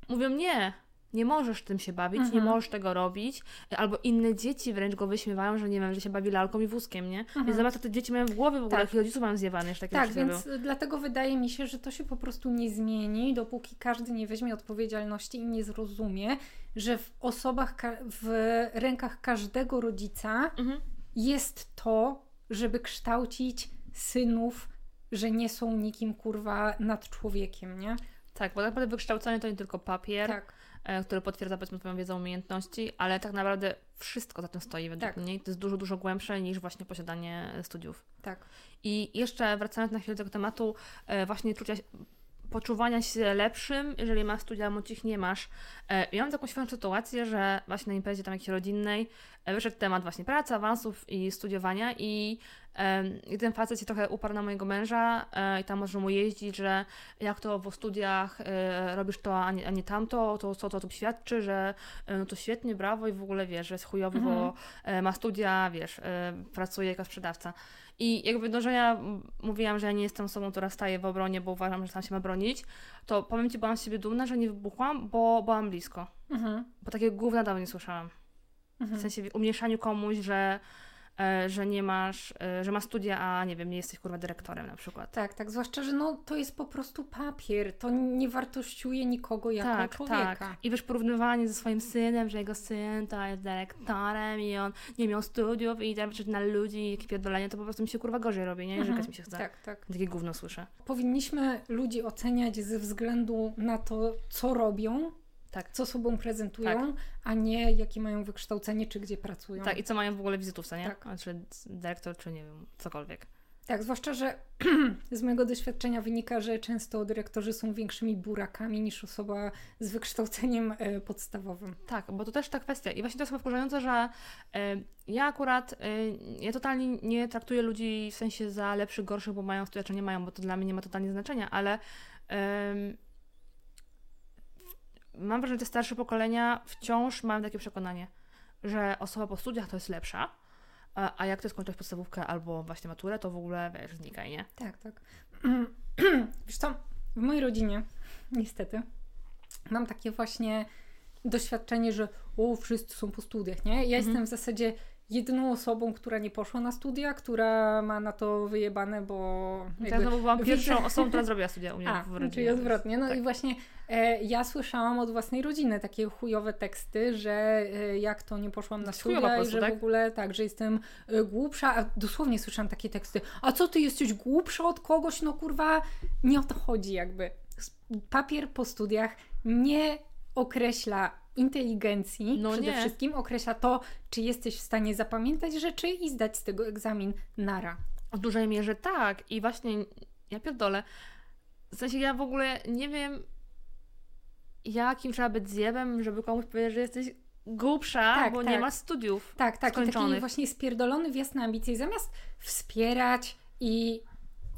mówią nie, nie możesz tym się bawić, nie Mhm. możesz tego robić, albo inne dzieci wręcz go wyśmiewają, że nie wiem, że się bawi lalką i wózkiem, nie? Więc zobacz, te dzieci mają w głowie w ogóle, Tak. rodziców mają zjebane, jeszcze takie Tak, więc dlatego wydaje mi się, że to się po prostu nie zmieni, dopóki każdy nie weźmie odpowiedzialności i nie zrozumie, że w osobach, w rękach każdego rodzica Mhm. jest to, żeby kształcić synów, że nie są nikim kurwa nad człowiekiem, nie? Tak, bo tak naprawdę wykształcenie to nie tylko papier, Tak, który potwierdza powiedzmy Twoją wiedzę, umiejętności, ale tak naprawdę wszystko za tym stoi według Tak. mnie. To jest dużo, dużo głębsze niż właśnie posiadanie studiów. tak. I jeszcze wracając na chwilę do tego tematu, e, właśnie czucia, poczuwania się lepszym, jeżeli masz studia, bądź ich nie masz. E, ja mam taką świetną sytuację, że właśnie na imprezie tam jakiejś rodzinnej e, wyszedł temat właśnie pracy, awansów i studiowania i, i ten facet się trochę uparł na mojego męża e, i tam może mu jeździć, że jak to w studiach e, robisz to, a nie, a nie tamto, to co to, to świadczy, że e, no to świetnie, brawo i w ogóle wiesz, że jest chujowy, Mhm. bo ma studia, wiesz, pracuje jako sprzedawca. I jakby no, że ja mówiłam, że ja nie jestem osobą, która staje w obronie, bo uważam, że tam się ma bronić, to powiem Ci, byłam z siebie dumna, że nie wybuchłam, bo byłam blisko. Mhm. Bo takiego gówna dawno nie słyszałam. W Mhm. sensie umniejszaniu komuś, że, e, że nie masz, e, że ma studia, a nie wiem, nie jesteś kurwa dyrektorem na przykład. Tak, tak, zwłaszcza, że no, to jest po prostu papier, to nie wartościuje nikogo jako tak, człowieka. tak. I wiesz, porównywanie ze swoim synem, że jego syn to jest dyrektorem i on nie miał studiów i tam na ludzi, jakie pierdolenie, to po prostu mi się kurwa gorzej robi, nie? I Mhm. Mi się chce. Tak, tak. Takie gówno słyszę. Powinniśmy ludzi oceniać ze względu na to, co robią, Tak. co sobą prezentują, a nie jakie mają wykształcenie, czy gdzie pracują. Tak, i co mają w ogóle w wizytówce, nie? Tak. A Czy dyrektor, czy nie wiem, cokolwiek. Tak, zwłaszcza, że <clears throat> z mojego doświadczenia wynika, że często dyrektorzy są większymi burakami niż osoba z wykształceniem e, podstawowym. Tak, bo to też ta kwestia. I właśnie to jest chyba wkurzające, że e, ja akurat, e, ja totalnie nie traktuję ludzi w sensie za lepszych, gorszych, bo mają studia, czy nie mają, bo to dla mnie nie ma totalnie znaczenia, ale mam wrażenie, że te starsze pokolenia wciąż mają takie przekonanie, że osoba po studiach to jest lepsza, a, jak ty skończysz podstawówkę albo właśnie maturę, to w ogóle, wiesz, znikaj, nie? Tak, tak. <clears throat> Wiesz co, w mojej rodzinie, niestety, mam takie właśnie doświadczenie, że o, wszyscy są po studiach, nie? Ja Mhm. jestem w zasadzie jedyną osobą, która nie poszła na studia, która ma na to wyjebane, bo Ja jakby znowu byłam <laughs> pierwszą osobą, która zrobiła studia u mnie A, w rodzinie. czyli odwrotnie. No tak. i właśnie e, ja słyszałam od własnej rodziny takie chujowe teksty, że e, jak to nie poszłam na studia i prostu, że tak? w ogóle tak, że jestem e, głupsza. A dosłownie słyszałam takie teksty. A co ty jesteś głupsza od kogoś? No kurwa, nie o to chodzi jakby. Papier po studiach nie określa inteligencji No przede nie. wszystkim, określa to, czy jesteś w stanie zapamiętać rzeczy i zdać z tego egzamin nara. W dużej mierze tak. I właśnie ja pierdolę. W sensie ja w ogóle nie wiem, jakim trzeba być zjebem, żeby komuś powiedzieć, że jesteś głupsza, Tak, bo nie tak. masz studiów. Tak, tak. I taki skończonych. właśnie spierdolony wjazd na ambicje. Zamiast wspierać i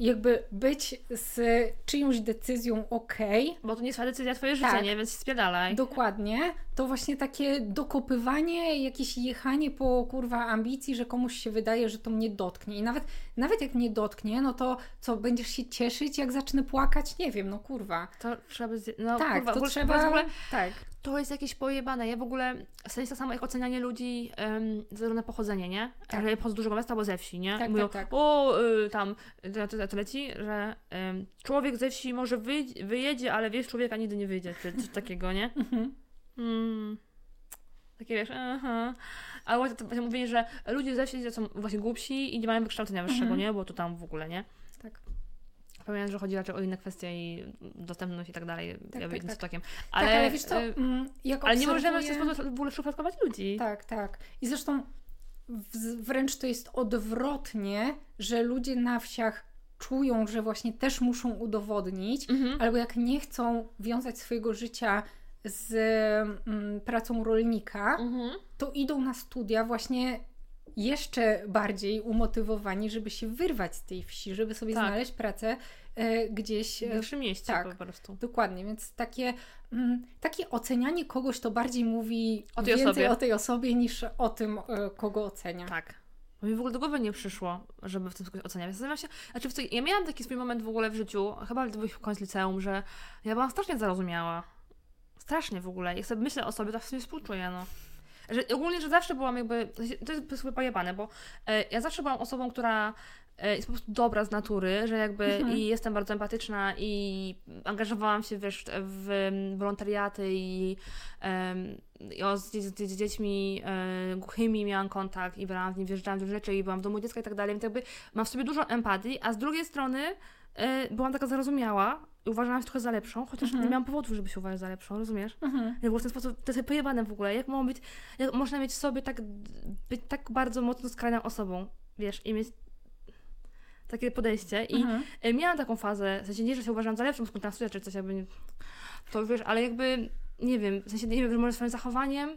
jakby być z czyjąś decyzją okej, Bo to nie jest decyzja, twoje życie, Tak. nie? Więc spierdalaj. dokładnie, to właśnie takie dokopywanie, jakieś jechanie po kurwa ambicji, że komuś się wydaje, że to mnie dotknie. I nawet, nawet jak mnie dotknie, no to co, będziesz się cieszyć, jak zacznę płakać? Nie wiem, no kurwa. To trzeba. No, tak, kurwa, to trzeba... W ogóle Tak. To jest jakieś pojebane. Ja w ogóle... W sensie to samo jak ocenianie ludzi um, ze względu na pochodzenie, nie? Tak. Że pochodzą z dużego miasta albo ze wsi, nie? Tak, mówią, tak, tak. o, y, tam, to, to, to leci, że em, człowiek ze wsi może wyj- wyjedzie, ale wieś człowieka nigdy nie wyjdzie. Czy coś takiego, nie? <laughs> Mm. Takie wiesz, aha. Ale właśnie to właśnie mówienie, że ludzie ze wsi są właśnie głupsi i nie mają wykształcenia wyższego, Mhm. nie? Bo to tam w ogóle, nie? Tak. Pamiętam, że chodzi raczej o inne kwestie i dostępność i tak dalej, Tak, ja tak, tak. stokiem. Ale, Ale, tak, ale wiesz co, y, mm, jak ale nie możemy w ten sposób w ogóle szufladkować ludzi. Tak, tak. I zresztą wręcz to jest odwrotnie, że ludzie na wsiach czują, że właśnie też muszą udowodnić, Mhm. albo jak nie chcą wiązać swojego życia z mm, pracą rolnika, Mhm. to idą na studia właśnie jeszcze bardziej umotywowani, żeby się wyrwać z tej wsi, żeby sobie Tak. znaleźć pracę e, gdzieś W e, większym mieście tak. po prostu. Dokładnie, więc takie, mm, takie ocenianie kogoś to bardziej mówi O więcej osobie. o tej osobie niż o tym, e, kogo ocenia. Tak. Bo mi w ogóle do głowy nie przyszło, żeby w tym kogoś oceniać. Zastanawiam się, znaczy w co, ja miałam taki swój moment w ogóle w życiu, chyba to był koniec liceum, że ja byłam strasznie zarozumiała. Strasznie w ogóle. Jak sobie myślę o sobie, to w sumie współczuję, no. Że, ogólnie, że zawsze byłam jakby, to jest sobie pojebane, bo e, ja zawsze byłam osobą, która e, jest po prostu dobra z natury, że jakby Mhm. i jestem bardzo empatyczna i angażowałam się, wiesz, w wolontariaty i, i o, z, z, z dziećmi e, głuchymi miałam kontakt i brałam w nim, wjeżdżałam w rzeczy i byłam w domu dziecka i tak dalej, więc jakby mam w sobie dużo empatii, a z drugiej strony e, byłam taka zarozumiała uważałam się trochę za lepszą, chociaż Mhm. nie miałam powodów, żeby się uważać za lepszą, rozumiesz? Mhm. Było w ten sposób, to jest pojebane w ogóle. Jak być, jak można mieć w sobie tak, być tak bardzo mocno skrajną osobą, wiesz, i mieć takie podejście. I Mhm. e, miałam taką fazę, w sensie nie, że się uważam za lepszą, skończyłam studia czy coś, jakby, nie- to wiesz, ale jakby, nie wiem, w sensie, nie wiem, że może swoim zachowaniem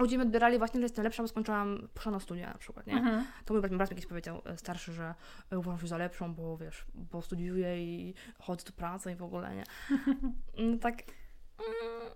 ludzie mi odbierali właśnie, że jestem lepsza, bo skończyłam, poszłam na studia na przykład, nie? Mhm. To mój brat, brat mi kiedyś powiedział, e, starszy, że e, uważam się za lepszą, bo wiesz, bo studiuję i chodzę do pracy i w ogóle, nie? <laughs> No tak... Mm,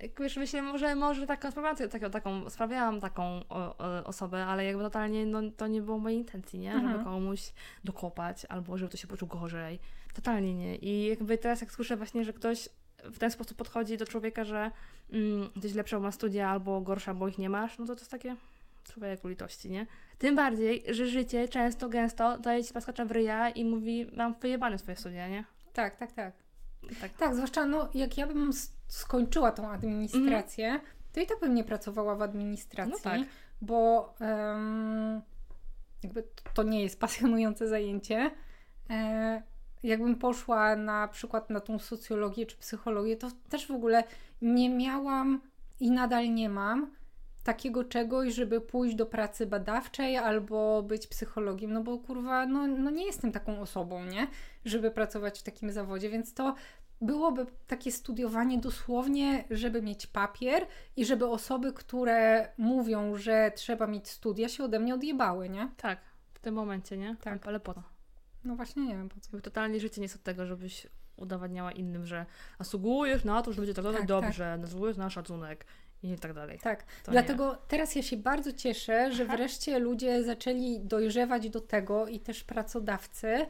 jak wiesz, myślę, może, może taką sprawiałam, taką, taką, sprawiałam taką o, o, osobę, ale jakby totalnie no, to nie było mojej intencji, nie? Żeby Mhm. komuś dokopać albo żeby to się poczuł gorzej. Totalnie nie. I jakby teraz jak słyszę właśnie, że ktoś w ten sposób podchodzi do człowieka, że mm, jesteś lepsza, ma studia, albo gorsza, bo ich nie masz, no to to jest takie człowieku litości, nie? Tym bardziej, że życie często, gęsto daje ci paskacza w ryja i mówi, mam wyjebane swoje studia, nie? Tak, tak, tak. Tak. Tak, zwłaszcza no, jak ja bym skończyła tą administrację, to i tak bym nie pracowała w administracji, No tak. bo em, jakby to nie jest pasjonujące zajęcie. E, jakbym poszła na przykład na tą socjologię czy psychologię, to też w ogóle nie miałam i nadal nie mam takiego czegoś, żeby pójść do pracy badawczej albo być psychologiem, no bo kurwa, no, no nie jestem taką osobą, nie? Żeby pracować w takim zawodzie, więc to byłoby takie studiowanie dosłownie, żeby mieć papier i żeby osoby, które mówią, że trzeba mieć studia, się ode mnie odjebały, nie? Tak, w tym momencie, nie? Tak. Ale po to. No właśnie nie wiem po co. Totalnie życie nie jest od tego, żebyś udowadniała innym, że zasługujesz na to, że będzie traktować Tak, dobrze, zasługujesz na szacunek i tak dalej. Tak, To dlatego teraz ja się bardzo cieszę, że Aha. wreszcie ludzie zaczęli dojrzewać do tego i też pracodawcy,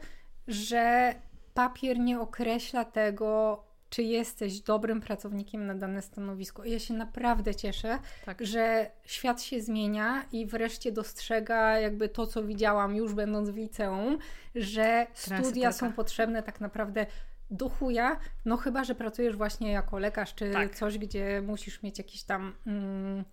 że papier nie określa tego, czy jesteś dobrym pracownikiem na dane stanowisko. I ja się naprawdę cieszę, Tak. że świat się zmienia i wreszcie dostrzega jakby to, co widziałam już będąc w liceum, że studia są potrzebne tak naprawdę do chuja, no chyba, że pracujesz właśnie jako lekarz, czy Tak. coś, gdzie musisz mieć jakiś tam... Mm,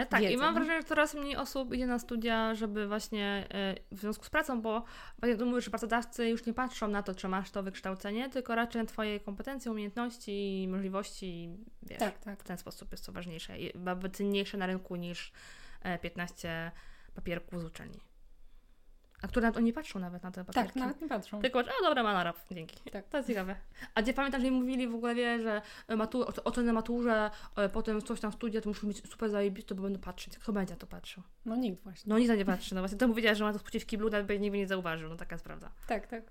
E, tak, i mam nie? wrażenie, że coraz mniej osób idzie na studia, żeby właśnie e, w związku z pracą, bo właśnie tu mówisz, że pracodawcy już nie patrzą na to, czy masz to wykształcenie, tylko raczej na Twoje kompetencje, umiejętności, możliwości, wiesz, tak, tak. w ten sposób jest to ważniejsze, i cenniejsze na rynku niż e, 15 papierków z uczelni. A które na to nie patrzą nawet na te papierki. Tak, nawet nie patrzą. Tylko, że, a dobra, ma narab, dzięki. Tak. To jest ciekawe. A gdzie pamiętam, że mi mówili w ogóle, wie, że matu, ocenę maturze, e, potem coś tam studia, to muszę mieć super zajebiste, bo będę patrzeć. Kto będzie na to patrzył? No nikt właśnie. No nikt na nie patrzy. No właśnie to powiedziała, że ma to spuścić w kiblu, nawet by nikt nie zauważył. No taka jest prawda. Tak, tak.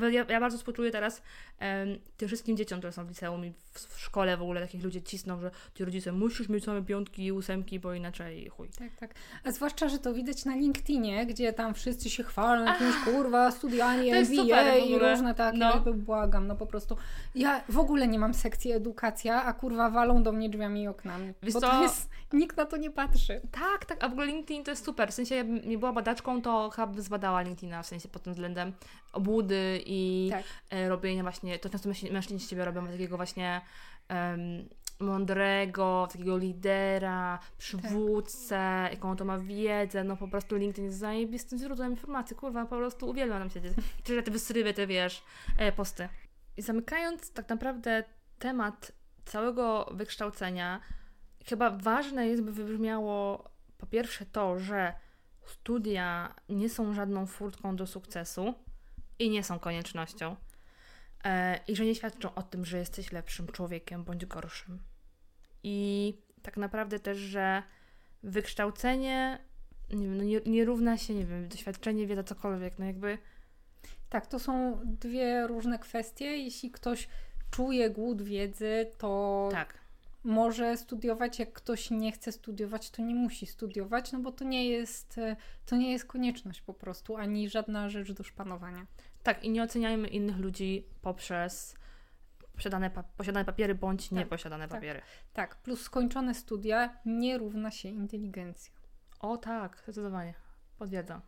Ja, ja, ja bardzo współczuję teraz em, tym wszystkim dzieciom, które są w liceum i w, w szkole w ogóle takich ludzi cisną, że ci rodzice musisz mieć same piątki i ósemki, bo inaczej chuj. Tak, tak. A zwłaszcza, że to widać na LinkedInie, gdzie tam wszyscy się chwalą jakimiś kurwa studiami MBA i różne takie, No. jakby błagam, no po prostu. Ja w ogóle nie mam sekcji edukacja, a kurwa walą do mnie drzwiami i oknami. Wiesz bo co? to jest, nikt na to nie patrzy. Tak, tak, a w ogóle LinkedIn to jest super. W sensie, jakbym nie była badaczką, to chyba zbadała LinkedIna, w sensie pod tym względem obłudy i Tak. e, robienia właśnie, to często mężczyźni z Ciebie robią takiego właśnie em, mądrego, takiego lidera, przywódcę, jaką on to ma wiedzę, no po prostu LinkedIn jest zajebistym źródłem informacji, kurwa, po prostu uwielbiam tam siedzieć. I Czy te wysrywy, te wiesz, e, posty. I zamykając tak naprawdę temat całego wykształcenia, chyba ważne jest, by wybrzmiało po pierwsze to, że studia nie są żadną furtką do sukcesu i nie są koniecznością. E, I że nie świadczą o tym, że jesteś lepszym człowiekiem bądź gorszym. I tak naprawdę też, że wykształcenie nie, wiem, no nie, nie równa się, nie wiem, doświadczenie, wiedza, cokolwiek. No jakby Tak, to są dwie różne kwestie. Jeśli ktoś czuje głód wiedzy, to tak. może studiować, jak ktoś nie chce studiować, to nie musi studiować, no bo to nie jest, to nie jest konieczność po prostu, ani żadna rzecz do szpanowania. Tak, i nie oceniajmy innych ludzi poprzez posiadane, pa- posiadane papiery bądź Tak, nieposiadane tak. papiery. Tak, plus skończone studia nie równa się inteligencja. O tak, zdecydowanie. Potwierdzam.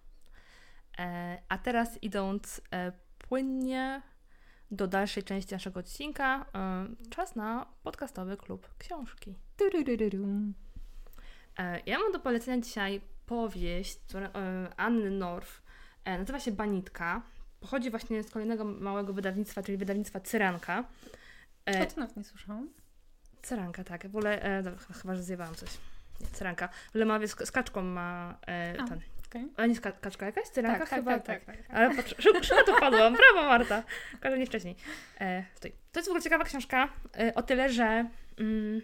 E, a teraz idąc e, płynnie do dalszej części naszego odcinka, e, czas na podcastowy klub książki. E, ja mam do polecenia dzisiaj powieść która, e, Anny Norf. E, nazywa się Banitka. Pochodzi właśnie z kolejnego małego wydawnictwa, czyli wydawnictwa Cyranka. E, O, to nawet nie słyszałam. Cyranka, tak. W ogóle, e, dobra, ch- chyba, że zjebałam coś. Nie, Cyranka. W ogóle ma, z, z kaczką ma e, A, ten. okej. A nie ska- kaczka jakaś? Cyranka Tak, tak, chyba? tak, tak, tak, tak. Ale patrz, szybko, szybko to wpadłam. Brawo Marta. Każdy nie wcześniej. E, stój. To jest w ogóle ciekawa książka e, o tyle, że mm,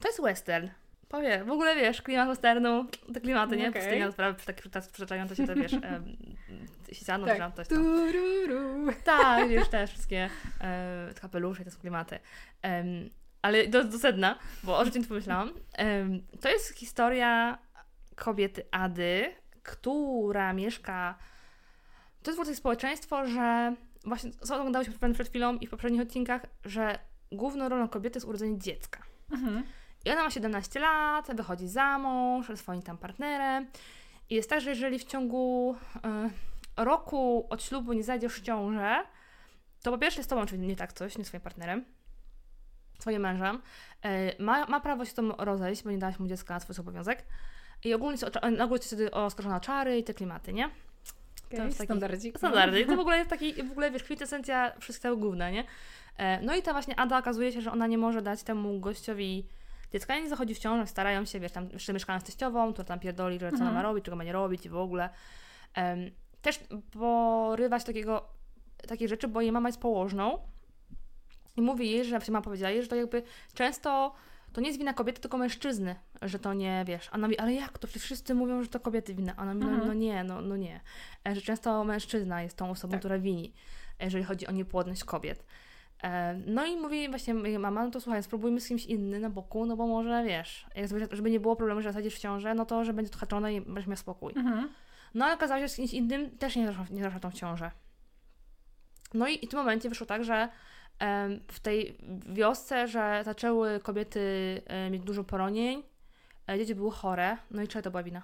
to jest western. Powie, w ogóle wiesz, klimat westernu, te klimaty, nie? Okej. Pustynia, sprawy, tak teraz przytaczające się te, wiesz, e, siano, Tak. tak. coś tam. Tururu. Tak, wiesz, te wszystkie e, kapelusze i te klimaty. Em, ale do, do sedna, bo o czym pomyślałam. Em, to jest historia kobiety Ady, która mieszka... To jest w ogóle społeczeństwo, że właśnie, co oglądałyśmy przed chwilą i w poprzednich odcinkach, że główną rolą kobiety jest urodzenie dziecka. Mhm. I ona ma 17 lat, wychodzi za mąż ze swoim tam partnerem. I jest tak, że jeżeli w ciągu y, roku od ślubu nie zajdziesz w ciążę, to po pierwsze z tobą, czyli nie tak coś, nie swoim partnerem, swoim mężem, y, ma, ma prawo się z tobą rozejść, bo nie dałaś mu dziecka na swój obowiązek. I ogólnie jest, o- na ogół jest wtedy oskarżona o czary i te klimaty, nie? Okay, jest taki standardzik. no. Standardy. I to w ogóle jest taki, w ogóle wiesz, kwintesencja wszystkiego główne, nie? E, No i ta właśnie Ada okazuje się, że ona nie może dać temu gościowi dziecka, nie zachodzi w ciążę, starają się, wiesz, tam jeszcze mieszkają z teściową, która tam pierdoli, że co ona Mhm. ma robić, czego ma nie robić i w ogóle. Em, też porywa się takiego, takiej rzeczy, bo jej mama jest położną i mówi jej, że mama powiedziała jej, że to jakby często to nie jest wina kobiety, tylko mężczyzny, że to nie, wiesz. A ona mówi, ale jak to? Wszyscy mówią, że to kobiety wina. A ona mówi, no, Mhm. no nie, no, no nie. E, Że często mężczyzna jest tą osobą, Tak. która wini. jeżeli chodzi o niepłodność kobiet. E, no i mówi właśnie mama, no to słuchaj, spróbujmy z kimś innym na boku, no bo może wiesz, żeby nie było problemu, że zasadzisz w ciążę, no to, że będzie to haczone i będziesz miał spokój. Mhm. No ale okazało się, że z kimś innym też nie zaszła, nie zaszła tą ciążę. No i, i w tym momencie wyszło tak, że w tej wiosce, że zaczęły kobiety mieć dużo poronień, e, dzieci były chore, no i czego to była wina?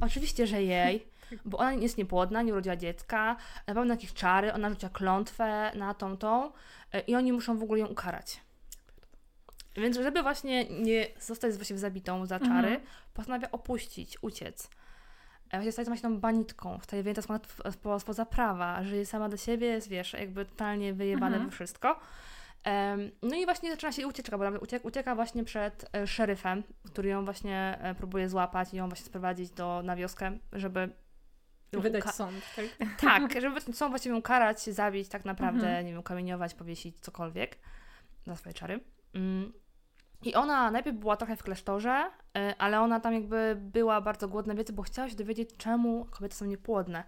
Oczywiście, że jej, bo ona jest niepłodna, nie urodziła dziecka, na pewno jakieś czary, ona rzuciła klątwę na tą, tą e, i oni muszą w ogóle ją ukarać. Więc żeby właśnie nie zostać właśnie zabitą za czary, mhm. postanawia opuścić, uciec. E, właśnie stać się tą banitką, wstaje wyjęta spoza prawa, żyje sama do siebie, jest, wiesz, jakby totalnie wyjebane mhm. we wszystko. No i właśnie zaczyna się ucieczka, bo ucieka, ucieka właśnie przed e, szeryfem, który ją właśnie e, próbuje złapać i ją właśnie sprowadzić do, na wioskę, żeby Wydać sąd, tak? <laughs> Tak, żeby sąd właściwie ją karać, zabić, tak naprawdę, mhm. nie wiem, kamieniować, powiesić, cokolwiek za swoje czary. Mm. I ona najpierw była trochę w klasztorze, y, ale ona tam jakby była bardzo głodna wiedzy, bo chciała się dowiedzieć, czemu kobiety są niepłodne.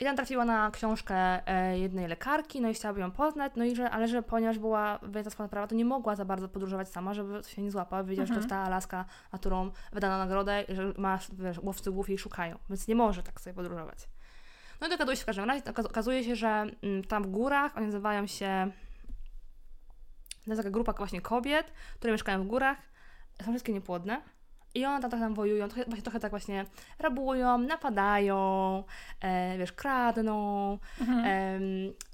I tam trafiła na książkę e, jednej lekarki, no i chciałaby ją poznać, no i że, ale że ponieważ była wyjęta z prawa, to nie mogła za bardzo podróżować sama, żeby się nie złapała. Wiedziała, mhm. że to jest ta Alaska, na którą wydano nagrodę, że ma, wiesz, łowcy głów jej szukają, więc nie może tak sobie podróżować. No i dogaduje się w każdym razie, okazuje się, że mm, tam w górach, oni nazywają się to jest taka grupa właśnie kobiet, które mieszkają w górach, są wszystkie niepłodne. I one tam, tak tam wojują, trochę, właśnie, trochę tak właśnie rabują, napadają, e, wiesz, kradną, mhm. e,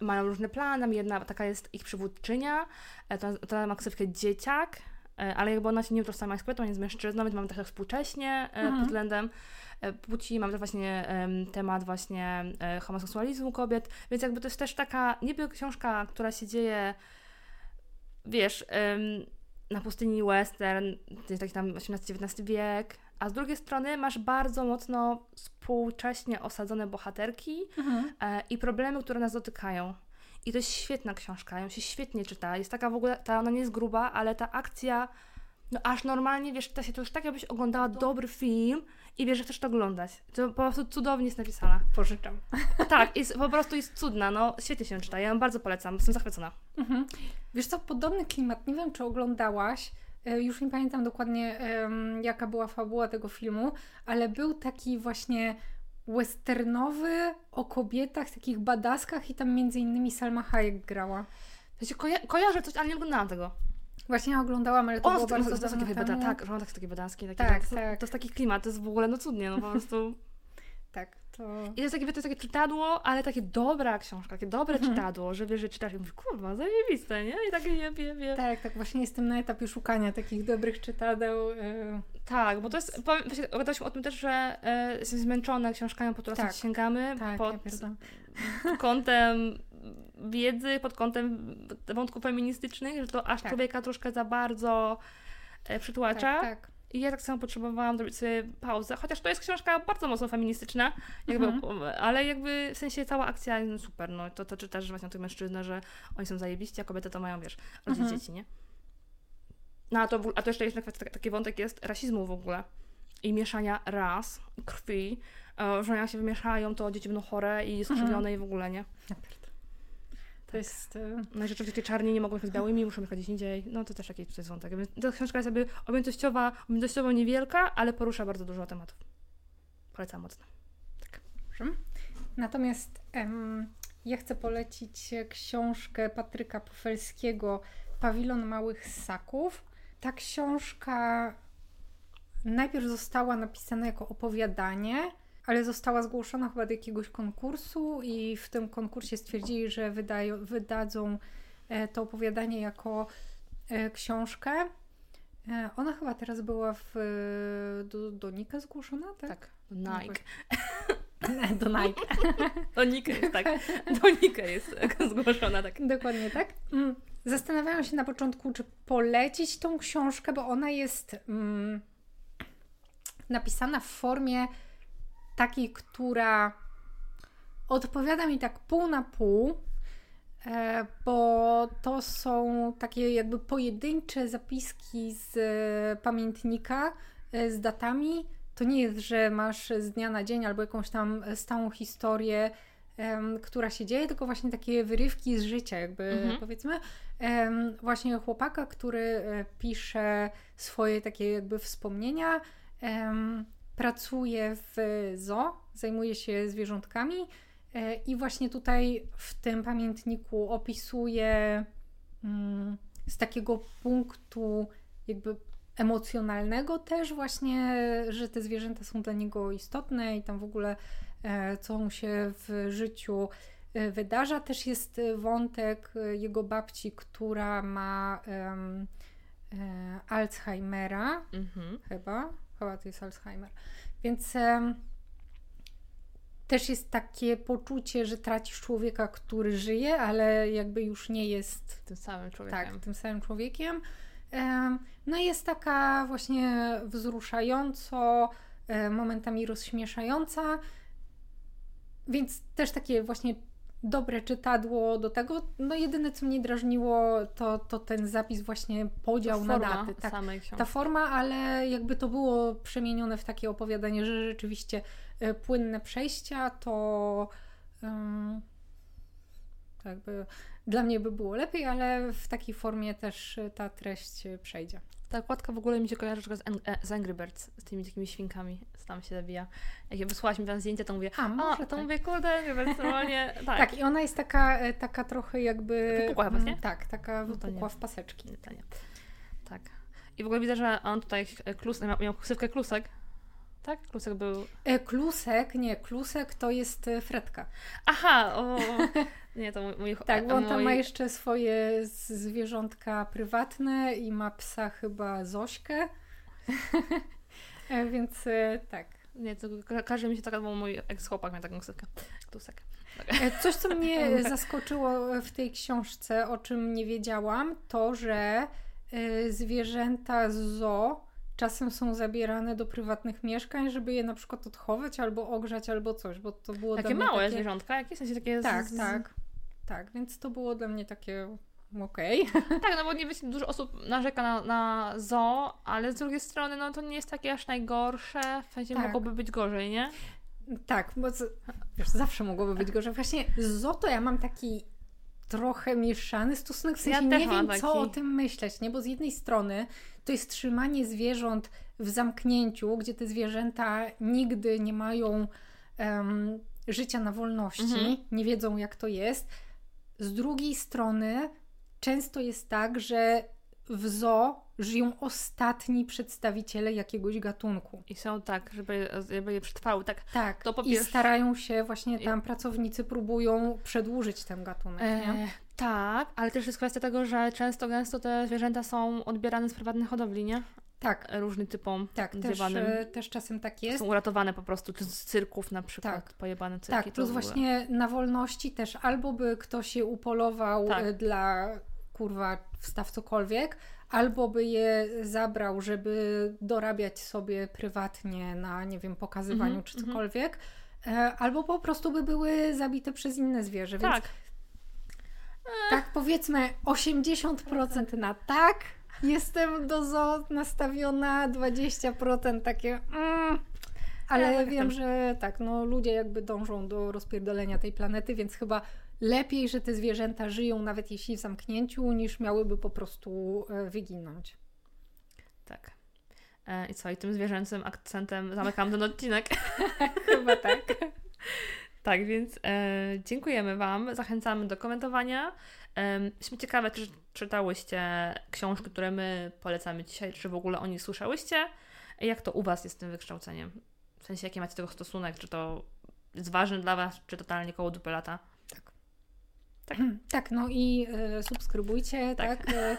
mają różne plany. Jedna taka jest ich przywódczynia, e, to, to ma ksywkę dzieciak, e, ale jakby ona się nie utożsamia z kobietą, nie z mężczyzną, więc mamy tak współcześnie e, mhm. pod względem e, płci, mamy też właśnie temat właśnie homoseksualizmu kobiet, więc jakby to jest też taka niby książka, która się dzieje wiesz, na pustyni western, to jest taki tam XVIII-XIX wiek, a z drugiej strony masz bardzo mocno współcześnie osadzone bohaterki mhm. e, i problemy, które nas dotykają. I to jest świetna książka, ją się świetnie czyta. Jest taka w ogóle, ta, ona nie jest gruba, ale ta akcja, no aż normalnie, wiesz, to się to już tak, jakbyś oglądała dobry film i wiesz, że chcesz to oglądać. To po prostu cudownie jest napisana. Pożyczam. <laughs> Tak, jest, po prostu jest cudna, no świetnie się czyta, ja ją bardzo polecam, jestem zachwycona. Mhm. Wiesz co, podobny klimat, nie wiem czy oglądałaś, e, już nie pamiętam dokładnie um, jaka była fabuła tego filmu, ale był taki właśnie westernowy o kobietach, takich badaskach i tam między innymi Salma Hayek grała. Ja się koja kojarzę coś, ale nie oglądałam tego. Właśnie ja oglądałam, ale to o, było to, bardzo to, to, takie bada, Tak, on tak takie badaski. Takie, tak, tak, tak. To, to jest taki klimat, to jest w ogóle no cudnie, no po <laughs> prostu... tak, to... I to jest takie, to jest takie czytadło, ale takie dobra książka, takie dobre mhm. czytadło, że wiesz, że czytasz i mówisz, kurwa, zajebiste, nie? I takie je, je, je. Tak, tak, właśnie jestem na etapie szukania takich dobrych czytadeł. Yy... Tak, bo to jest, powiem, właśnie o tym też, że yy, jestem zmęczona książkami, po które tak. sięgamy tak, pod ja kątem wiedzy, pod kątem wątków feministycznych, że to aż tak. człowieka troszkę za bardzo e, przytłacza. Tak, tak. I ja tak samo potrzebowałam zrobić sobie pauzę, chociaż to jest książka bardzo mocno feministyczna, jakby, mhm. ale jakby w sensie cała akcja no super, no to, to czytasz właśnie o tych mężczyznach, że oni są zajebiści, a kobiety to mają, wiesz, rodzić mhm. dzieci, nie? No a to, a to jeszcze jest taki wątek jest rasizmu w ogóle i mieszania ras, krwi, e, że jak się wymieszają, to dzieci będą chore i skrzywione mhm. i w ogóle, nie? To jest... E, no i rzeczywiście czarni nie mogą jechać z białymi, muszą jechać gdzieś indziej. No to też jakiś tutaj wątek. Ta książka jest jakby objętościowa, objętościowo niewielka, ale porusza bardzo dużo tematów. Polecam mocno. Tak. Natomiast em, ja chcę polecić książkę Patryka Pufelskiego Pawilon Małych Ssaków. Ta książka najpierw została napisana jako opowiadanie, ale została zgłoszona chyba do jakiegoś konkursu i w tym konkursie stwierdzili, że wydają, wydadzą e, to opowiadanie jako e, książkę. E, ona chyba teraz była w, do, do Nika zgłoszona, tak? Tak, do Nike. <laughs> do Nike. <laughs> do Nika jest, tak. Do Nika jest <laughs> zgłoszona, tak. Dokładnie tak. Mm, zastanawiałam się na początku, czy polecić tą książkę, bo ona jest mm, napisana w formie takiej, która odpowiada mi tak pół na pół, e, bo to są takie jakby pojedyncze zapiski z pamiętnika e, z datami. To nie jest, że masz z dnia na dzień albo jakąś tam stałą historię która się dzieje, tylko właśnie takie wyrywki z życia, jakby Mhm. powiedzmy. Właśnie chłopaka, który e, pisze swoje takie jakby wspomnienia, pracuje w zoo, zajmuje się zwierzątkami e, i właśnie tutaj w tym pamiętniku opisuje mm, z takiego punktu jakby emocjonalnego też właśnie, że te zwierzęta są dla niego istotne i tam w ogóle e, co mu się w życiu e, wydarza. Też jest wątek jego babci, która ma e, Alzheimera, Mhm. chyba, chyba to jest Alzheimer. Więc też jest takie poczucie, że tracisz człowieka, który żyje, ale jakby już nie jest Tym samym człowiekiem. tak, tym samym człowiekiem. Em, No i jest taka właśnie wzruszająco, e, momentami rozśmieszająca, więc też takie właśnie dobre czytadło do tego. No jedyne, co mnie drażniło, to, to ten zapis właśnie podział na daty. Tak, samej książki. ta forma, ale jakby to było przemienione w takie opowiadanie, że rzeczywiście e, płynne przejścia, to to jakby dla mnie by było lepiej, ale w takiej formie też e, ta treść e, przejdzie. Ta okładka w ogóle mi się kojarzy trochę z, Ang- e, z Angry Birds, z tymi takimi świnkami, co tam się zabija. Jak ja wysłałaś mi tam zdjęcie, to mówię, A, a, może to tak. mówię, kurde, Angry Birds, normalnie, tak. Tak, i ona jest taka, e, taka trochę jakby... Wypukła chyba, nie? mm, Tak, taka No wypukła w paseczki. Nie, to nie. Tak. I w ogóle widzę, że on tutaj e, klus, miał, miał ksywkę klusek. Tak? Klusek był. E, Klusek, nie, Klusek to jest Fredka. Aha! O, <laughs> nie, to mój. Tak, bo on tam ma jeszcze swoje zwierzątka prywatne i ma psa chyba Zośkę. <laughs> Więc e, tak. Nie, to ka- każe mi się taka, bo mój ex-chłopak miał taką ksywkę. Klusek. E, Coś, co mnie <laughs> zaskoczyło w tej książce, o czym nie wiedziałam, to, że e, zwierzęta z zoo czasem są zabierane do prywatnych mieszkań, żeby je na przykład odchować albo ogrzać, albo coś, bo to było Takie małe takie... zwierzątka, jakieś w sensie takie. Tak, z... tak. Tak, więc to było dla mnie takie okej. <laughs> Tak, no bo nie wiecie, dużo osób narzeka na, na zoo, ale z drugiej strony, no to nie jest takie aż najgorsze. W sensie Tak. mogłoby być gorzej, nie? Tak, bo z, wiesz, zawsze mogłoby być gorzej. Właśnie zoo to ja mam taki trochę mieszany stosunek, w Ja sensie też nie wiem, co taki. o tym myśleć, nie? Bo z jednej strony to jest trzymanie zwierząt w zamknięciu, gdzie te zwierzęta nigdy nie mają em, życia na wolności, Mhm. nie wiedzą jak to jest. Z drugiej strony często jest tak, że w zoo żyją ostatni przedstawiciele jakiegoś gatunku. I są tak, żeby, żeby je przetrwały. Tak. Tak, To i starają się właśnie tam pracownicy próbują przedłużyć ten gatunek? E, tak, ale też jest kwestia tego, że często, gęsto te zwierzęta są odbierane z prywatnych hodowli, nie? Tak, Różnym typom tak, też, zjebanym. e, też czasem tak jest. Są uratowane po prostu z cyrków na przykład, Tak. pojebane cyrki. Tak, plus właśnie na wolności też albo by ktoś je upolował Tak. e, dla kurwa wstaw cokolwiek, albo by je zabrał, żeby dorabiać sobie prywatnie na, nie wiem, pokazywaniu Mhm, czy mhm. cokolwiek, e, albo po prostu by były zabite przez inne zwierzę, więc Tak, Tak, powiedzmy 80% na tak. Jestem do zoo nastawiona, 20% takie. Mm, ale Ja wiem, że tak, no ludzie jakby dążą do rozpierdolenia tej planety, więc chyba lepiej, że te zwierzęta żyją, nawet jeśli w zamknięciu, niż miałyby po prostu e, wyginąć. tak. E, I co, i tym zwierzęcym akcentem zamykam ten odcinek. <laughs> Chyba tak. Tak, więc e, dziękujemy Wam, zachęcamy do komentowania. Jesteśmy ciekawe, czy czytałyście książki, które my polecamy dzisiaj, czy w ogóle o nich słyszałyście. Jak to u Was jest z tym wykształceniem? W sensie, jaki macie tego stosunek? Czy to jest ważne dla Was, czy totalnie koło dupy lata? Tak, no i e, subskrybujcie, Tak. tak, e,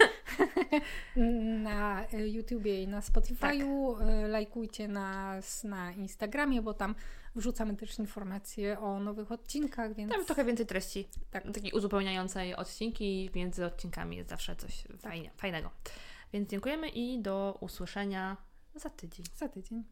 <laughs> na YouTubie i na Spotify'u, Tak. e, lajkujcie nas na Instagramie, bo tam wrzucamy też informacje o nowych odcinkach, więc Tam trochę więcej treści, tak, takiej uzupełniającej odcinki. Między odcinkami jest zawsze coś fajnie, fajnego. Więc dziękujemy i do usłyszenia za tydzień. za tydzień.